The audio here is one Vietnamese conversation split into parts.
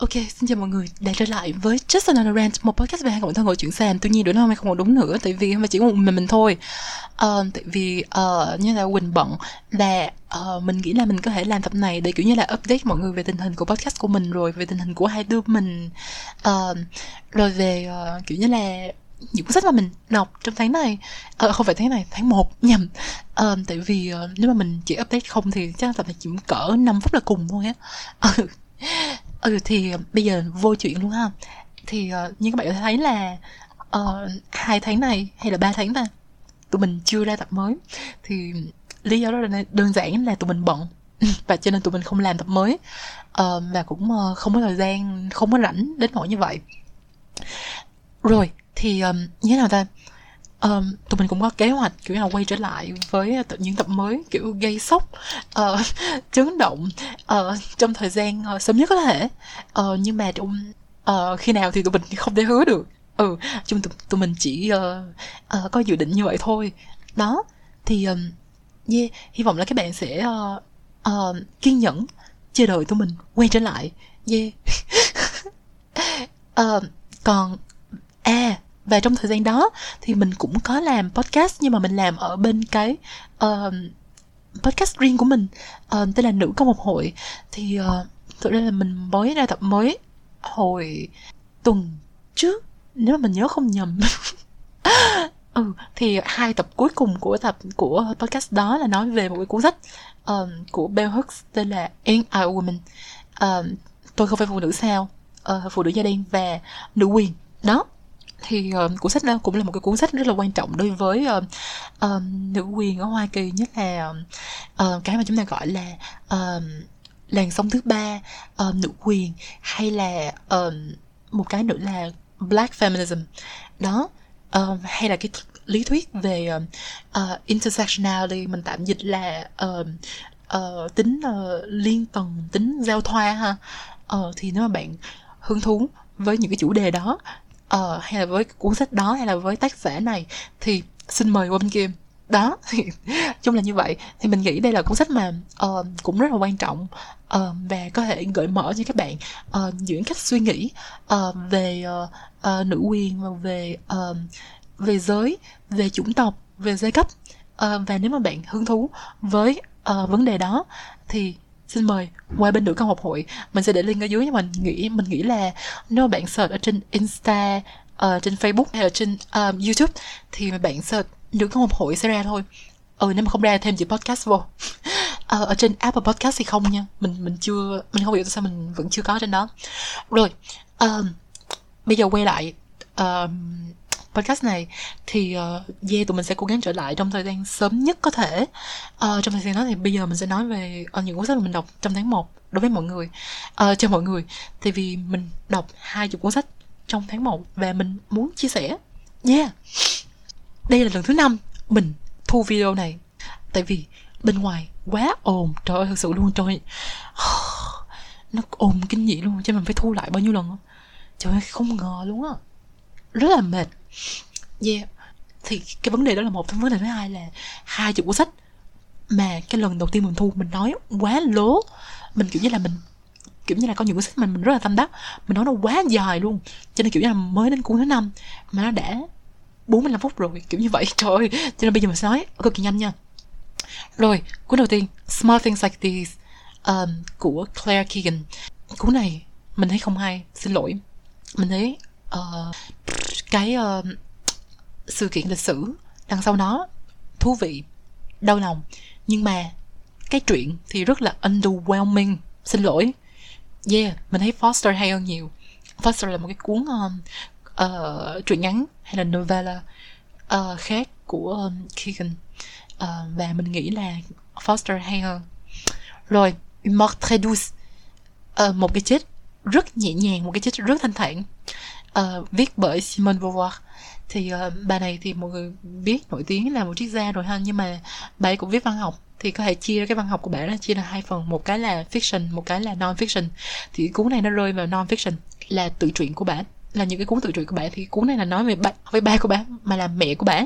Ok, xin chào mọi người đã trở lại với Just Another Rant, một podcast về hai cộng thân ngồi chuyện sàn. Tuy nhiên điều đó không còn đúng nữa, tại vì không phải chỉ có một mình mình thôi. Uh, tại vì uh, như là Quỳnh bận là uh, mình nghĩ là mình có thể làm tập này để kiểu như là update mọi người về tình hình của podcast của mình rồi về tình hình của hai đứa mình uh, rồi về uh, kiểu như là những cuốn sách mà mình đọc trong tháng này à, không phải tháng này tháng 1 nhầm à, tại vì uh, nếu mà mình chỉ update không thì chắc tập này chỉ cỡ 5 phút là cùng thôi á ừ thì ờ, bây giờ vô chuyện luôn ha. Thì uh, như các bạn có thấy là uh, hai tháng này hay là ba tháng ta tụi mình chưa ra tập mới. Thì lý do đó là đơn giản là tụi mình bận và cho nên tụi mình không làm tập mới. Uh, và cũng uh, không có thời gian không có rảnh đến nỗi như vậy. Rồi thì um, như thế nào ta? Um, tụi mình cũng có kế hoạch kiểu là quay trở lại với ờ, những tập mới kiểu gây sốc uh, chấn động uh, trong thời gian uh, sớm nhất có thể. Uh, nhưng mà uh, khi nào thì tụi mình không thể hứa được. Ừ chung tụi, tụi mình chỉ uh, uh, có dự định như vậy thôi. Đó thì um, yeah, hy vọng là các bạn sẽ uh, uh, kiên nhẫn chờ đợi tụi mình quay trở lại. Yeah. Uh, còn à và trong thời gian đó thì mình cũng có làm podcast nhưng mà mình làm ở bên cái uh, podcast riêng của mình uh, tên là nữ công một hội. Thì ờ, uh, thực ra là mình mới ra tập mới hồi tuần trước nếu mà mình nhớ không nhầm. Ừ thì hai tập cuối cùng của tập của podcast đó là nói về một cái cuốn sách um, của Bell Hooks tên là Ain't I a Woman. Um, tôi không phải phụ nữ sao uh, phụ nữ da đen và nữ quyền. Đó thì uh, cuốn sách đó cũng là một cái cuốn sách rất là quan trọng đối với uh, uh, nữ quyền ở Hoa Kỳ nhất là uh, cái mà chúng ta gọi là uh, làn sóng thứ ba uh, nữ quyền hay là uh, một cái nữa là black feminism. Đó uh, hay là cái lý thuyết về uh, uh, intersectionality mình tạm dịch là uh, uh, tính uh, liên tầng tính giao thoa ha. Uh, thì nếu mà bạn hứng thú với những cái chủ đề đó uh, hay là với cuốn sách đó hay là với tác giả này thì xin mời qua bên kia đó thì chung là như vậy. Thì mình nghĩ đây là cuốn sách mà uh, cũng rất là quan trọng uh, và có thể gợi mở cho các bạn uh, những cách suy nghĩ uh, về uh, uh, nữ quyền và về uh, về giới về chủng tộc về giai cấp. Uh, và nếu mà bạn hứng thú với uh, vấn đề đó thì xin mời qua bên nữ công học hội mình sẽ để link ở dưới nhưng mình nghĩ mình nghĩ là nếu bạn search ở trên insta uh, trên facebook hay là trên um, youtube thì bạn search nữ công học hội sẽ ra thôi. Ừ nếu mà không ra thêm chỉ podcast vô. Ờ, ở trên apple podcast thì không nha. Mình mình chưa mình không hiểu tại sao mình vẫn chưa có trên đó. Rồi um, bây giờ quay lại um, podcast này thì uh, yeah tụi mình sẽ cố gắng trở lại trong thời gian sớm nhất có thể. Uh, trong thời gian đó thì bây giờ mình sẽ nói về uh, những cuốn sách mà mình đọc trong tháng 1 đối với mọi người. Uh, cho mọi người. Thì vì mình đọc hai chục cuốn sách trong tháng 1 và mình muốn chia sẻ. Yeah. Đây là lần thứ năm mình thu video này. Tại vì bên ngoài quá ồn. Trời ơi thật sự luôn trời. Nó ồn kinh dị luôn. Cho mình phải thu lại bao nhiêu lần trời ơi không ngờ luôn á. Rất là mệt yeah. Thì cái vấn đề đó là một vấn đề thứ hai là hai chục cuốn sách mà cái lần đầu tiên mình thu mình nói quá lố. Mình kiểu như là mình kiểu như là có những cuốn sách mà mình rất là tâm đắc. Mình nói nó quá dài luôn. Cho nên kiểu như là mới đến cuốn thứ năm mà nó đã 45 phút rồi kiểu như vậy. Trời ơi. Cho nên bây giờ mình sẽ nói cực kỳ nhanh nha. Rồi cuốn đầu tiên Small Things Like These um, của Claire Keegan. Cuốn này mình thấy không hay xin lỗi. Mình thấy uh, cái uh, sự kiện lịch sử đằng sau nó thú vị đau lòng. Nhưng mà cái chuyện thì rất là underwhelming xin lỗi. Yeah mình thấy Foster hay hơn nhiều. Foster là một cái cuốn um, uh, truyện ngắn hay là novella uh, khác của um, Keegan. Uh, và mình nghĩ là Foster hay hơn. Rồi Mort très douce. Uh, một cái chết rất nhẹ nhàng một cái chết rất thanh thản uh, viết bởi Simone Beauvoir. Thì uh, bà này thì mọi người biết nổi tiếng là một triết gia rồi ha nhưng mà bà ấy cũng viết văn học. Thì có thể chia cái văn học của bà là chia là hai phần một cái là fiction một cái là non fiction thì cuốn này nó rơi vào non fiction là tự truyện của bà. Là những cái cuốn tự truyện của bà thì cuốn này là nói về ba với ba của bà mà là mẹ của bà.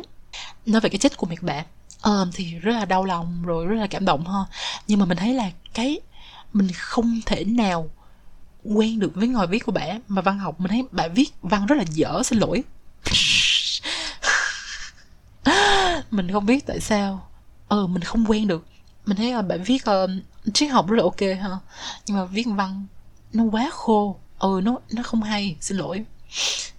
Nói về cái chết của mẹ của bà. Um, thì rất là đau lòng rồi rất là cảm động ha. Nhưng mà mình thấy là cái mình không thể nào quen được với ngòi viết của bà mà văn học mình thấy bà viết văn rất là dở xin lỗi. Mình không biết tại sao. Ờ mình không quen được. Mình thấy là bạn viết uh, triết học rất là ok ha. Nhưng mà viết văn nó quá khô. Ừ nó nó không hay xin lỗi.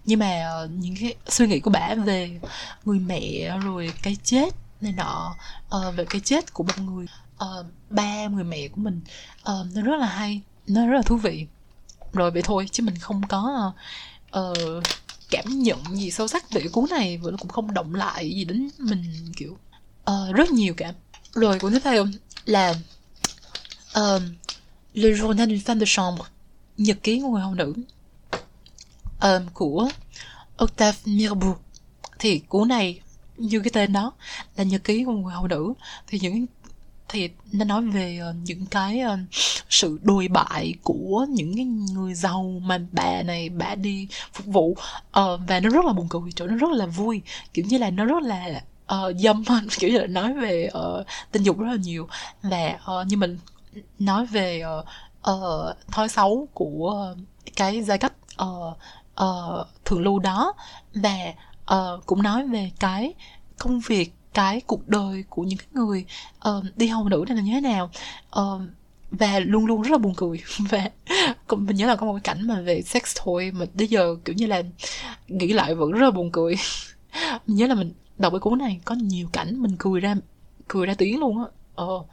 Nhưng mà uh, những cái suy nghĩ của bà về người mẹ rồi cái chết này nọ uh, về cái chết của một người uh, ba người mẹ của mình uh, nó rất là hay nó rất là thú vị rồi vậy thôi chứ mình không có uh, cảm nhận gì sâu sắc về cuốn này và nó cũng không động lại gì đến mình kiểu uh, rất nhiều cả. Rồi cuốn tiếp theo là uh, Le Journal d'une femme de chambre Nhật ký của người hầu nữ um, của Octave Mirbeau thì cuốn này như cái tên đó là nhật ký của người hầu nữ. Thì những thì nó nói về uh, những cái uh, sự đồi bại của những cái người giàu mà bà này bà đi phục vụ. Uh, và nó rất là buồn cười chỗ nó rất là vui. Kiểu như là nó rất là uh, dâm kiểu như là nói về uh, tình dục rất là nhiều. Và uh, như mình nói về uh, uh, thói xấu của uh, cái giai cấp uh, uh, thượng lưu đó. Và uh, cũng nói về cái công việc cái cuộc đời của những cái người uh, đi hầu nữ này là như thế nào. Uh, và luôn luôn rất là buồn cười. Và mình nhớ là có một cái cảnh mà về sex toy mà bây giờ kiểu như là nghĩ lại vẫn rất là buồn cười. Mình nhớ là mình đọc cái cuốn này có nhiều cảnh mình cười ra cười ra tiếng luôn á. Ờ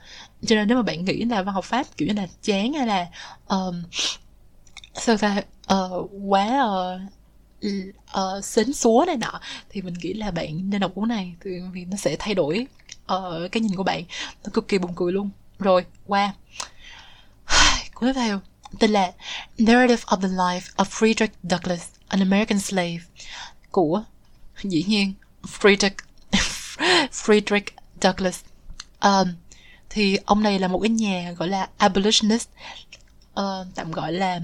cho nên nếu mà bạn nghĩ là văn học pháp kiểu như là chán hay là um, sao ta uh, quá uh, Ờ, uh, xến xúa này nọ. Thì mình nghĩ là bạn nên đọc cuốn này vì nó sẽ thay đổi uh, cái nhìn của bạn. Nó cực kỳ buồn cười luôn. Rồi qua. Cuốn tiếp theo. Tên là Narrative of the Life of Frederick Douglass an American Slave của dĩ nhiên Frederick Frederick Douglass. Um, thì ông này là một cái nhà gọi là abolitionist uh, tạm gọi là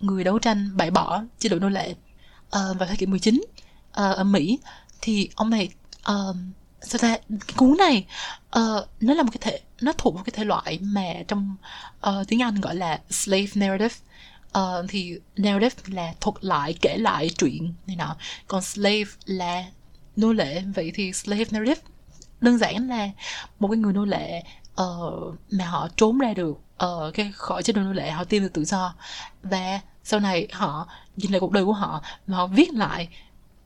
người đấu tranh bãi bỏ chế độ nô lệ uh, vào thế kỷ 19 uh, ờ, ở Mỹ thì ông này uh, sao ta cuốn này uh, nó là một cái thể nó thuộc một cái thể loại mà trong uh, tiếng Anh gọi là slave narrative. Uh, thì narrative là thuật lại kể lại chuyện này nọ. Còn slave là nô lệ vậy thì slave narrative đơn giản là một cái người nô lệ uh, mà họ trốn ra được uh, cái khỏi chế độ nô lệ họ tìm được tự do. Và sau này họ nhìn lại cuộc đời của họ mà họ viết lại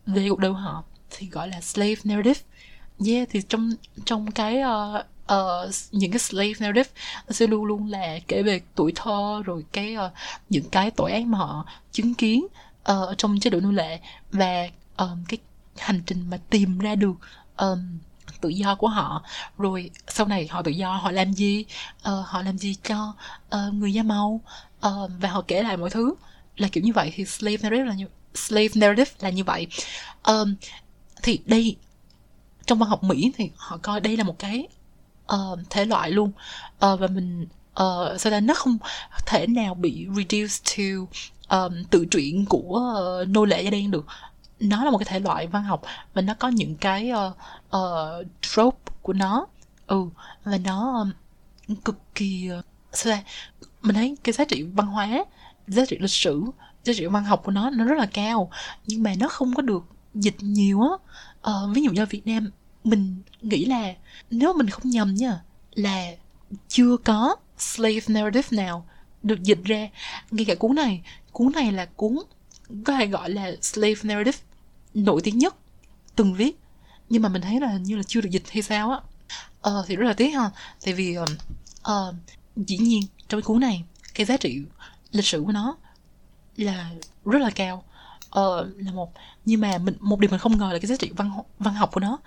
về cuộc đời của họ thì gọi là slave narrative. Yeah thì trong trong cái uh, uh, những cái slave narrative nó sẽ luôn luôn là kể về tuổi thơ rồi cái uh, những cái tội ác mà họ chứng kiến uh, trong chế độ nô lệ và um, cái hành trình mà tìm ra được um, tự do của họ. Rồi sau này họ tự do họ làm gì? Uh, họ làm gì cho uh, người da màu? Uh, và họ kể lại mọi thứ là kiểu như vậy thì slave narrative là như slave narrative là như vậy. Um, thì đây trong văn học mỹ thì họ coi đây là một cái uh, thể loại luôn. Uh, và mình uh, sau đó nó không thể nào bị reduced to um, tự truyện của uh, nô lệ da đen được. Nó là một cái thể loại văn học và nó có những cái uh, uh, trope của nó. Ừ và nó um, cực kỳ uh, sao đây mình thấy cái giá trị văn hóa giá trị lịch sử giá trị văn học của nó nó rất là cao. Nhưng mà nó không có được dịch nhiều á. Ờ, ví dụ như Việt Nam mình nghĩ là nếu mình không nhầm nha là chưa có slave narrative nào được dịch ra. Ngay cả cuốn này cuốn này là cuốn có thể gọi là slave narrative nổi tiếng nhất từng viết. Nhưng mà mình thấy là hình như là chưa được dịch hay sao á. Ờ thì rất là tiếc ha. Tại vì uh, dĩ nhiên trong cái cuốn này cái giá trị lịch sử của nó là rất là cao. Ờ là một nhưng mà mình một điều mình không ngờ là cái giá trị văn văn học của nó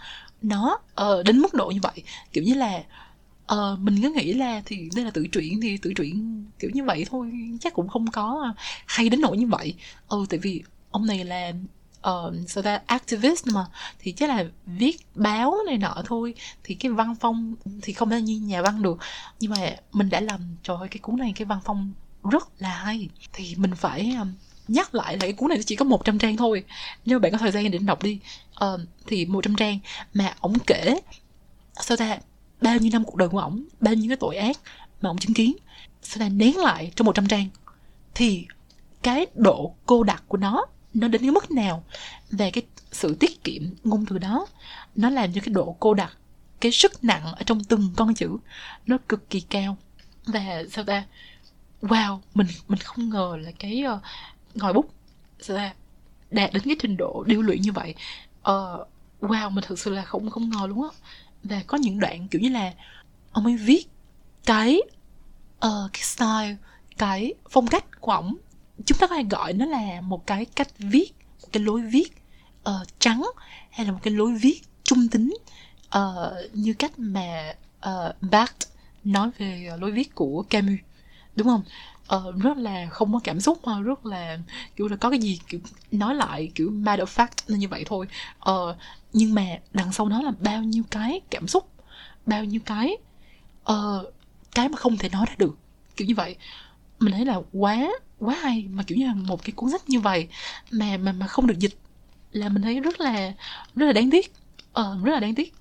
nó uh, đến mức độ như vậy. Kiểu như là uh, mình cứ nghĩ là thì đây là tự truyện thì tự truyện kiểu như vậy thôi chắc cũng không có hay đến nỗi như vậy. Ừ tại vì ông này là uh, sao ta activist mà thì chắc là viết báo này nọ thôi thì cái văn phong thì không thể như nhà văn được. Nhưng mà mình đã làm trời ơi cái cuốn này cái văn phong rất là hay. Thì mình phải um, nhắc lại là cái cuốn này chỉ có 100 trang thôi. Nếu bạn có thời gian để đọc đi. Uh, thì 100 trang mà ổng kể sao ta bao nhiêu năm cuộc đời của ổng bao nhiêu cái tội ác mà ổng chứng kiến. Sao ta nén lại trong 100 trang. Thì cái độ cô đặc của nó nó đến cái mức nào? Về cái sự tiết kiệm ngôn từ đó nó làm cho cái độ cô đặc cái sức nặng ở trong từng con chữ nó cực kỳ cao. Và sao ta wow mình mình không ngờ là cái uh, ngòi bút sẽ đạt đến cái trình độ điêu luyện như vậy. Uh, wow mình thực sự là không không ngờ luôn á. Và có những đoạn kiểu như là ông ấy viết cái uh, cái style cái phong cách của ổng. Chúng ta có thể gọi nó là một cái cách viết một cái lối viết uh, trắng hay là một cái lối viết trung tính uh, như cách mà uh, Barthes nói về lối viết của Camus đúng không? Uh, rất là không có cảm xúc mà rất là kiểu là có cái gì kiểu nói lại kiểu matter of fact nên như vậy thôi. Uh, nhưng mà đằng sau nó là bao nhiêu cái cảm xúc bao nhiêu cái uh, cái mà không thể nói ra được kiểu như vậy. Mình thấy là quá quá hay mà kiểu như là một cái cuốn sách như vậy mà mà mà không được dịch là mình thấy rất là rất là đáng tiếc. Uh, rất là đáng tiếc.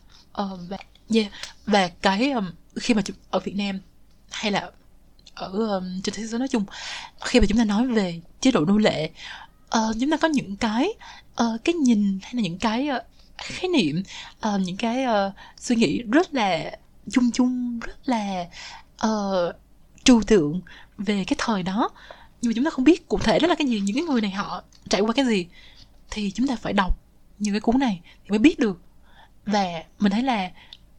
Uh, và yeah và cái um, khi mà ở Việt Nam hay là ở um, trên thế giới nói chung. Khi mà chúng ta nói về chế độ nô lệ uh, chúng ta có những cái uh, cái nhìn hay là những cái uh, khái niệm uh, những cái uh, suy nghĩ rất là chung chung rất là uh, trừu tượng về cái thời đó. Nhưng mà chúng ta không biết cụ thể đó là cái gì những cái người này họ trải qua cái gì thì chúng ta phải đọc những cái cuốn này thì mới biết được. Và mình thấy là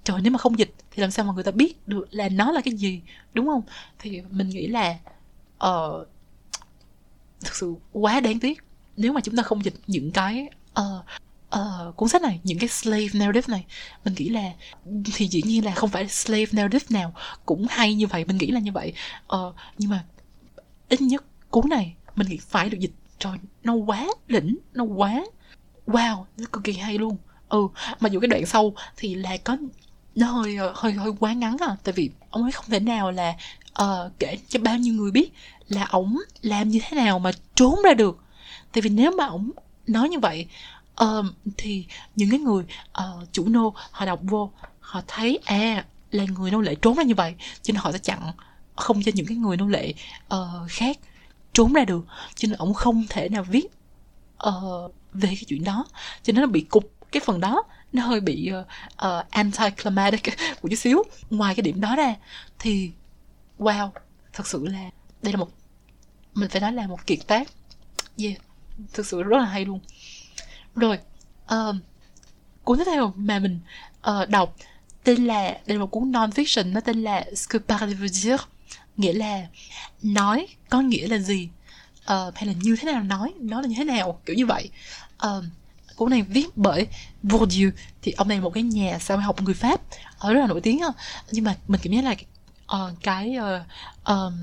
trời nếu mà không dịch thì làm sao mà người ta biết được là nó là cái gì đúng không? Thì mình nghĩ là uh, thực sự quá đáng tiếc nếu mà chúng ta không dịch những cái uh, uh, cuốn sách này những cái slave narrative này. Mình nghĩ là thì dĩ nhiên là không phải slave narrative nào cũng hay như vậy mình nghĩ là như vậy. Uh, nhưng mà ít nhất cuốn này mình nghĩ phải được dịch trời nó quá đỉnh nó quá wow nó cực kỳ hay luôn. Ừ mà dù cái đoạn sau thì là có nó hơi ờ, hơi hơi quá ngắn à tại vì ông ấy không thể nào là uh, kể cho bao nhiêu người biết là ổng làm như thế nào mà trốn ra được. Tại vì nếu mà ổng nói như vậy uh, thì những cái người uh, chủ nô họ đọc vô họ thấy à là người nô lệ trốn ra như vậy cho nên họ sẽ chặn không cho những cái người nô lệ uh, khác trốn ra được. Cho nên ổng không thể nào viết uh, về cái chuyện đó. Cho nên nó bị cục cái phần đó nó hơi bị uh, uh, anticlimactic một chút xíu. Ngoài cái điểm đó ra thì wow thật sự là đây là một mình phải nói là một kiệt tác. Yeah thực sự rất là hay luôn. Rồi uh, cuốn tiếp theo mà mình uh, đọc tên là đây là một cuốn non fiction nó tên là Ce que parler veut dire? Nghĩa là nói có nghĩa là gì? Uh, hay là như thế nào nói nó là như thế nào? Kiểu như vậy. Uh, cuốn này viết bởi Bourdieu thì ông này là một cái nhà xã hội học người Pháp ở rất là nổi tiếng nhưng mà mình cảm giác là uh, cái uh, um,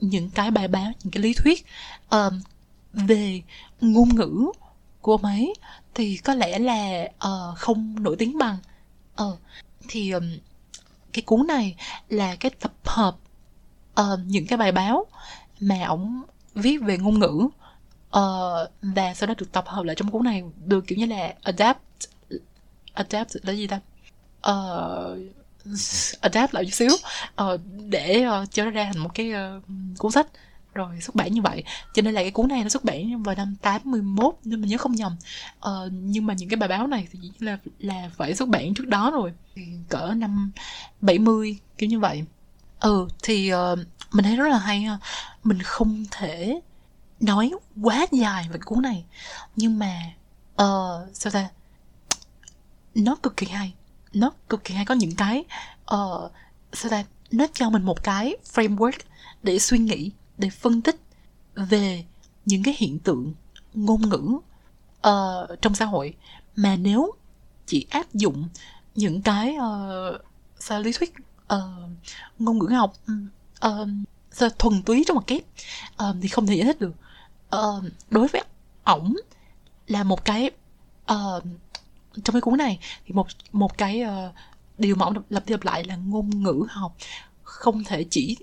những cái bài báo những cái lý thuyết um, về ngôn ngữ của ông ấy thì có lẽ là uh, không nổi tiếng bằng. Uh, thì um, cái cuốn này là cái tập hợp uh, những cái bài báo mà ông viết về ngôn ngữ uh, và sau đó được tập hợp lại trong cuốn này được kiểu như là adapt adapt là gì ta? Uh, adapt lại chút xíu uh, để uh, cho nó ra thành một cái uh, cuốn sách. Rồi xuất bản như vậy. Cho nên là cái cuốn này nó xuất bản vào năm 81 nhưng mình nhớ không nhầm. Ờ, nhưng mà những cái bài báo này thì là là phải xuất bản trước đó rồi. Cỡ năm 70 kiểu như vậy. Ừ thì uh, mình thấy rất là hay ha. Mình không thể nói quá dài về cuốn này. Nhưng mà uh, sao ta? Nó cực kỳ hay. Nó cực kỳ hay. Có những cái uh, sao ta? Nó cho mình một cái framework để suy nghĩ để phân tích về những cái hiện tượng ngôn ngữ uh, trong xã hội. Mà nếu chỉ áp dụng những cái uh, sao lý thuyết uh, ngôn ngữ học uh, thuần túy trong một kép uh, thì không thể giải thích được uh, đối với ổng là một cái uh, trong cái cuốn này thì một một cái uh, điều mà ổng lặp đi lặp lại là ngôn ngữ học. Không thể chỉ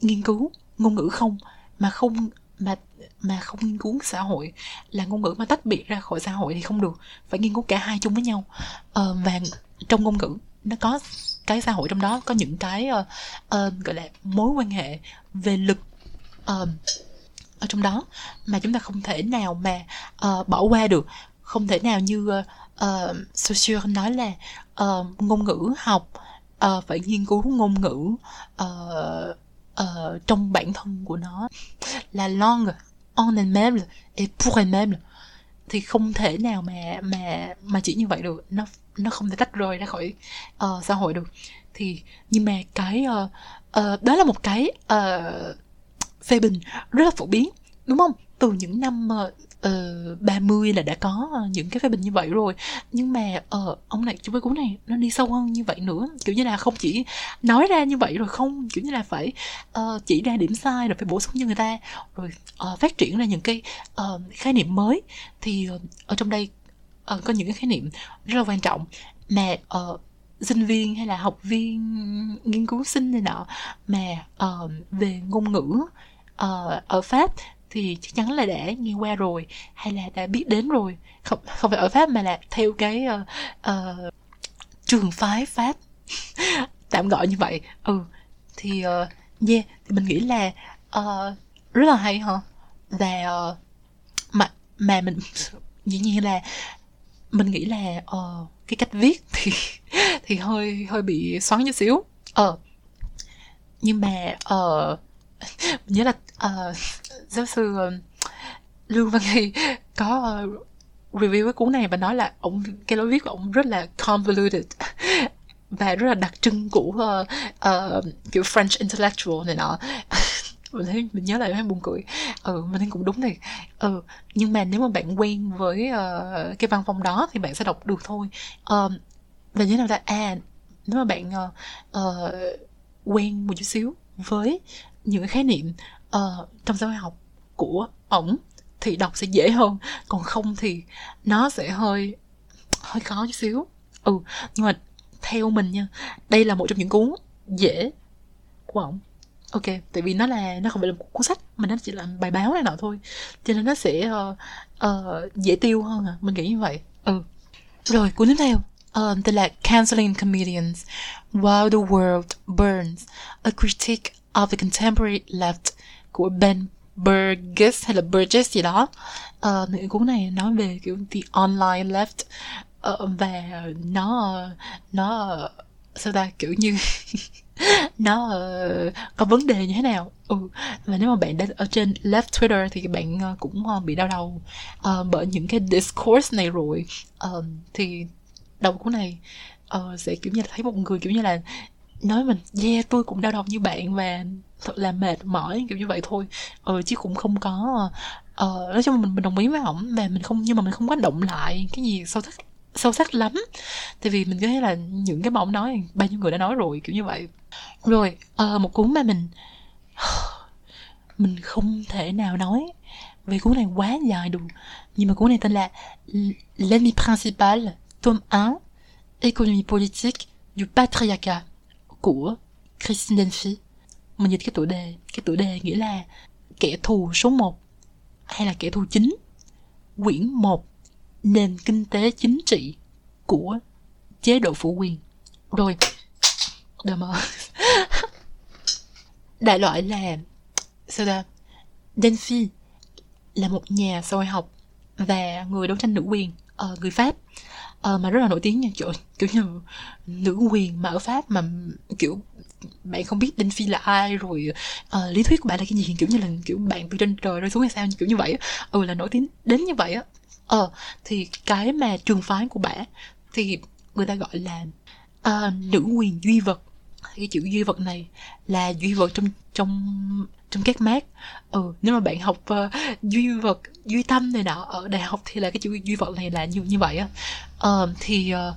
nghiên cứu ngôn ngữ không mà không mà mà không nghiên cứu xã hội. Là ngôn ngữ mà tách biệt ra khỏi xã hội thì không được. Phải nghiên cứu cả hai chung với nhau. Uh, và trong ngôn ngữ nó có cái xã hội trong đó có những cái uh, uh, gọi là mối quan hệ về lực uh, ở trong đó. Mà chúng ta không thể nào mà uh, bỏ qua được. Không thể nào như uh, uh, Saussure nói là uh, ngôn ngữ học uh, phải nghiên cứu ngôn ngữ uh, uh, trong bản thân của nó. Là langue en elle-même et pour elle-même thì không thể nào mà mà mà chỉ như vậy được. Nó nó không thể tách rời ra khỏi uh, xã hội được. Thì nhưng mà cái uh, uh, đó là một cái uh, phê bình rất là phổ biến đúng không? Từ những năm ờ, ờ, uh, 30 là đã có ờ, những cái phê bình như vậy rồi. Nhưng mà uh, ông này trong cái cuốn này nó đi sâu hơn như vậy nữa. Kiểu như là không chỉ nói ra như vậy rồi không kiểu như là phải uh, chỉ ra điểm sai rồi phải bổ sung cho người ta. Rồi uh, phát triển ra những cái uh, khái niệm mới. Thì uh, ở trong đây uh, có những cái khái niệm rất là quan trọng mà uh, sinh viên hay là học viên nghiên cứu sinh này nọ mà uh, về ngôn ngữ uh, ở pháp thì chắc chắn là đã nghe qua rồi hay là đã biết đến rồi. Không không phải ở pháp mà là theo cái uh, uh, trường phái pháp. Tạm gọi như vậy. Ừ thì uh, yeah thì mình nghĩ là uh, rất là hay hả? Và uh, mà mà mình dĩ nhiên là mình nghĩ là uh, cái cách viết thì thì hơi hơi bị xoắn chút xíu. Ờ uh, nhưng mà uh, nhớ là uh, giáo sư ờ, uh, Lương Văn Hy có uh, review cái cuốn này và nói là ông cái lối viết của ông rất là convoluted và rất là đặc trưng của uh, uh, kiểu French intellectual này nọ. Mình thấy mình nhớ lại thấy buồn cười. Ừ mình thấy cũng đúng này ừ nhưng mà nếu mà bạn quen với uh, cái văn phong đó thì bạn sẽ đọc được thôi. Uh, và như nào ta? À nếu mà bạn uh, uh, quen một chút xíu với những cái khái niệm uh, trong xã hội học của ổng thì đọc sẽ dễ hơn còn không thì nó sẽ hơi hơi khó chút xíu. Ừ nhưng mà theo mình nha đây là một trong những cuốn dễ của ổng. Ok tại vì nó là nó không phải là một cuốn sách mà nó chỉ là bài báo này nọ thôi. Cho nên nó sẽ uh, uh, dễ tiêu hơn à mình nghĩ như vậy. Ừ. Rồi cuốn tiếp theo um, tên là Canceling Comedians While the World Burns A Critique of the Contemporary Left của Ben Burgess hay là Burgess gì đó. Ờ, uh, những cuốn này nói về kiểu the online left uh, và nó nó sao ta kiểu như nó uh, có vấn đề như thế nào? Ừ và nếu mà bạn đang ở trên left Twitter thì bạn uh, cũng uh, bị đau đầu. Uh, bởi những cái discourse này rồi uh, thì đầu cuốn này uh, sẽ kiểu như là thấy một người kiểu như là nói mình yeah tôi cũng đau đầu như bạn và thật là mệt mỏi kiểu như vậy thôi. Ờ chứ cũng không có ờ nói chung mình mình đồng ý với ổng và mình không nhưng mà mình không có động lại cái gì sâu sắc sâu sắc lắm. Tại vì mình thấy là những cái mà ổng nói bao nhiêu người đã nói rồi kiểu như vậy. Rồi uh, một cuốn mà mình mình không thể nào nói về cuốn này quá dài được. Nhưng mà cuốn này tên là L'ennemi principal tome 1 Économie politique du patriarcat của Christine Denphy mình dịch cái tựa đề, cái tựa đề nghĩa là kẻ thù số 1 hay là kẻ thù chính, quyển 1 nền kinh tế chính trị của chế độ phủ quyền. Rồi đờ mờ đại loại là, sao ta? Delphi là một nhà xã hội học và người đấu tranh nữ quyền ở người Pháp uh, mà rất là nổi tiếng nha trời kiểu như nữ quyền mà ở Pháp mà kiểu bạn không biết Đinh Phi là ai rồi uh, lý thuyết của bạn là cái gì kiểu như là kiểu bạn từ trên trời rơi xuống hay sao kiểu như vậy ừ là nổi tiếng đến như vậy á. Ờ thì cái mà trường phái của bạn thì người ta gọi là uh, nữ quyền duy vật. Cái chữ duy vật này là duy vật trong trong trong các mát ừ nếu mà bạn học uh, duy vật duy tâm này nọ ở đại học thì là cái chữ duy vật này là như như vậy á. Uh, thì uh,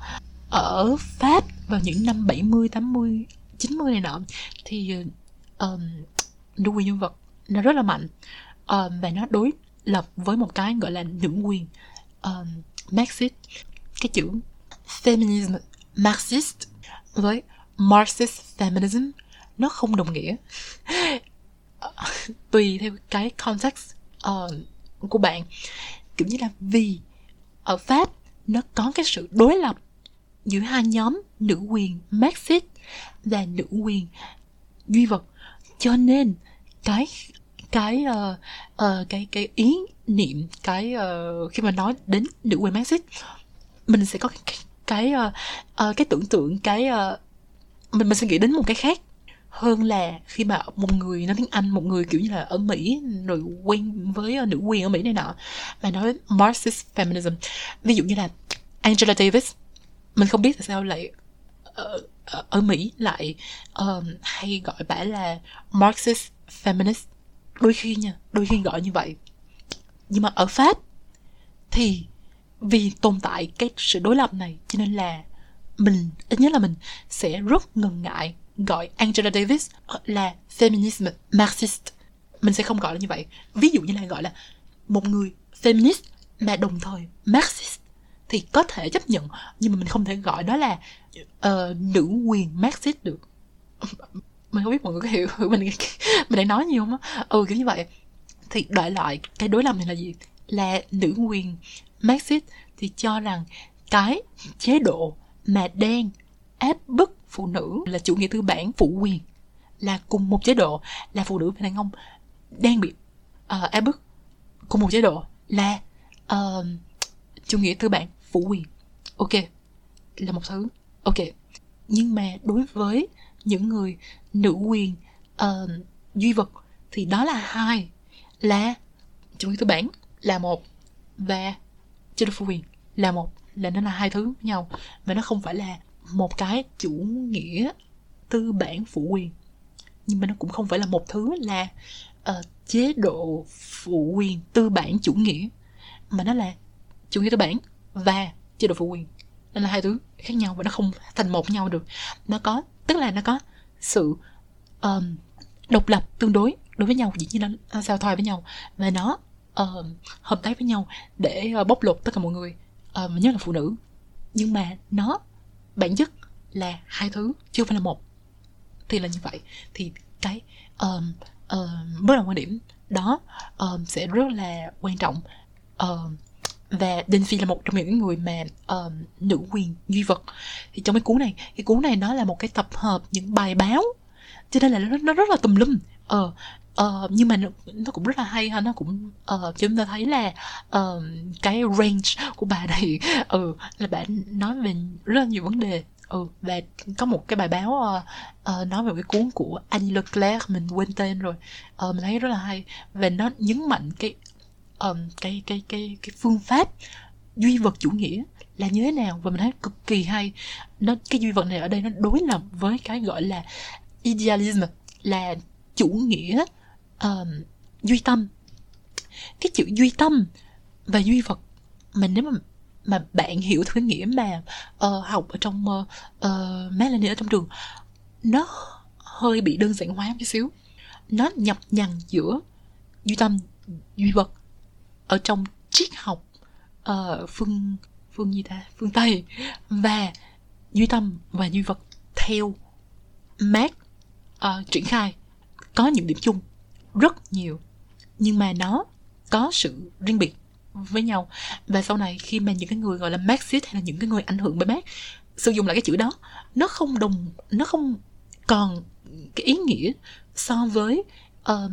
ở pháp vào những năm 70, 80, 90 này nọ thì um, nữ quyền nhân vật nó rất là mạnh. Um, và nó đối lập với một cái gọi là nữ quyền um, Marxist cái chữ feminism Marxist với Marxist feminism. Nó không đồng nghĩa tùy theo cái context uh, của bạn. Kiểu như là vì ở Pháp nó có cái sự đối lập giữa hai nhóm nữ quyền Marxist và nữ quyền duy vật. Cho nên cái cái uh, uh, cái cái ý niệm cái uh, khi mà nói đến nữ quyền Marxist mình sẽ có cái cái uh, uh, cái tưởng tượng cái uh, mình mình sẽ nghĩ đến một cái khác hơn là khi mà một người nói tiếng Anh một người kiểu như là ở Mỹ rồi quen với ờ, nữ quyền ở Mỹ này nọ mà nói Marxist feminism. Ví dụ như là Angela Davis mình không biết tại sao lại ở, ở Mỹ lại um, hay gọi bả là Marxist feminist. Đôi khi nha đôi khi gọi như vậy. Nhưng mà ở Pháp thì vì tồn tại cái sự đối lập này cho nên là mình ít nhất là mình sẽ rất ngần ngại gọi Angela Davis ờ, là feminism Marxist. Mình sẽ không gọi là như vậy. Ví dụ như là gọi là một người feminist mà đồng thời Marxist thì có thể chấp nhận nhưng mà mình không thể gọi đó là uh, nữ quyền Marxist được. Mình không biết mọi người có hiểu mình mình đang nói gì không á? Ừ kiểu như vậy. Thì đại loại cái đối lập này là gì? Là nữ quyền Marxist thì cho rằng cái chế độ mà đen áp bức phụ nữ là chủ nghĩa tư bản phụ quyền là cùng một chế độ là phụ nữ và đàn ông đang bị ờ, uh, áp bức. Cùng một chế độ là uh, chủ nghĩa tư bản phụ quyền. Ok là một thứ. Ok nhưng mà đối với những người nữ quyền uh, duy vật thì đó là hai là chủ nghĩa tư bản là một và chế độ phụ quyền là một. Là nó là hai thứ với nhau và nó không phải là một cái chủ nghĩa tư bản phụ quyền. Nhưng mà nó cũng không phải là một thứ là uh, chế độ phụ quyền tư bản chủ nghĩa mà nó là chủ nghĩa tư bản và chế độ phụ quyền. Nên là hai thứ khác nhau và nó không thành một nhau được. Nó có tức là nó có sự um, độc lập tương đối đối với nhau dĩ nhiên nó giao thoa với nhau và nó uh, hợp tác với nhau để uh, bóc lột tất cả mọi người uh, nhất là phụ nữ. Nhưng mà nó bản chất là hai thứ chưa phải là một. Thì là như vậy. Thì cái um, uh, bất đồng quan điểm đó um, sẽ rất là quan trọng. Uh, và Đinh Phi là một trong những người mà uh, nữ quyền duy vật. Thì trong cái cuốn này cái cuốn này nó là một cái tập hợp những bài báo cho nên là nó, nó rất là tùm lum. Ờ uh, nhưng mà nó, nó cũng rất là hay ha. Nó cũng uh, chúng ta thấy là uh, cái range của bà này ừ là bà nói về rất là nhiều vấn đề. Ừ và có một cái bài báo uh, uh, nói về cái cuốn của Annie Leclerc mình quên tên rồi. Uh, mình thấy rất là hay. Và nó nhấn mạnh cái um, cái cái cái cái phương pháp duy vật chủ nghĩa là như thế nào. Và mình thấy cực kỳ hay. Nó cái duy vật này ở đây nó đối lập với cái gọi là idealism là chủ nghĩa uh, duy tâm. Cái chữ duy tâm và duy vật mình nếu mà mà bạn hiểu theo cái nghĩa mà uh, học ở trong uh, uh, Melanie ở trong trường nó hơi bị đơn giản hóa một chút xíu. Nó nhập nhằn giữa duy tâm duy vật ở trong triết học uh, phương phương gì ta? Phương tây và duy tâm và duy vật theo Marx uh, triển khai. Có những điểm chung rất nhiều nhưng mà nó có sự riêng biệt với nhau. Và sau này khi mà những cái người gọi là Marxist hay là những cái người ảnh hưởng bởi Marx sử dụng lại cái chữ đó nó không đồng nó không còn cái ý nghĩa so với uh,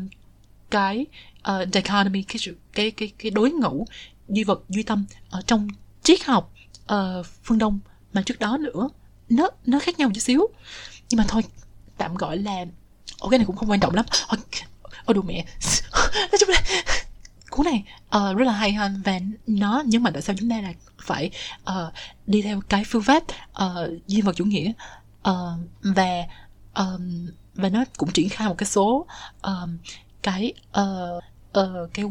cái uh, dichotomy cái cái cái cái đối ngẫu duy vật duy tâm ở trong triết học uh, phương đông mà trước đó nữa. Nó nó khác nhau một chút xíu. Nhưng mà thôi tạm gọi là Ồ cái này cũng không quan trọng lắm. Ôi, ôi đồ mẹ. Nói chung là cuốn này uh, rất là hay ha. Và nó nhưng mà tại sao chúng ta là phải uh, đi theo cái phương pháp uh, duy vật chủ nghĩa? Uh, và um, và nó cũng triển khai một cái số um, cái uh, uh, cái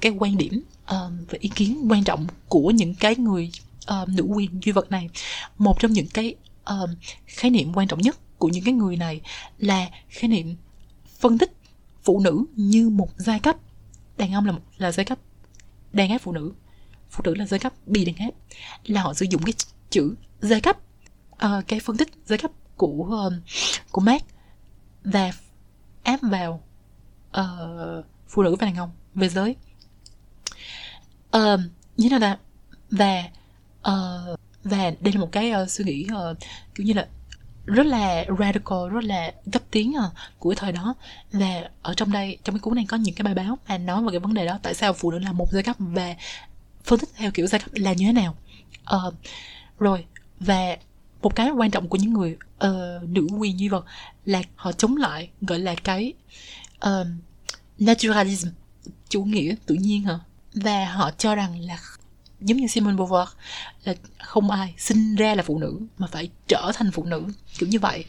cái quan điểm uh, và ý kiến quan trọng của những cái người uh, nữ quyền duy vật này. Một trong những cái uh, khái niệm quan trọng nhất của những cái người này là khái niệm phân tích phụ nữ như một giai cấp. Đàn ông là một là giai cấp. Đàn áp phụ nữ. Phụ nữ là giai cấp bị đàn áp. Là họ sử dụng cái chữ giai cấp uh, cái phân tích giai cấp của uh, của Marx và áp vào uh, phụ nữ và đàn ông về giới. Uh, như nào ta? Và uh, và đây là một cái uh, suy nghĩ uh, kiểu như là rất là radical rất là cấp tiến à, của thời đó. Là ở trong đây trong cái cuốn này có những cái bài báo mà nói về cái vấn đề đó tại sao phụ nữ là một giai cấp và phân tích theo kiểu giai cấp là như thế nào. À, rồi và một cái quan trọng của những người uh, nữ quyền như vậy là họ chống lại gọi là cái uh, naturalism chủ nghĩa tự nhiên hả? Và họ cho rằng là giống như Simone Beauvoir là không ai sinh ra là phụ nữ mà phải trở thành phụ nữ kiểu như vậy.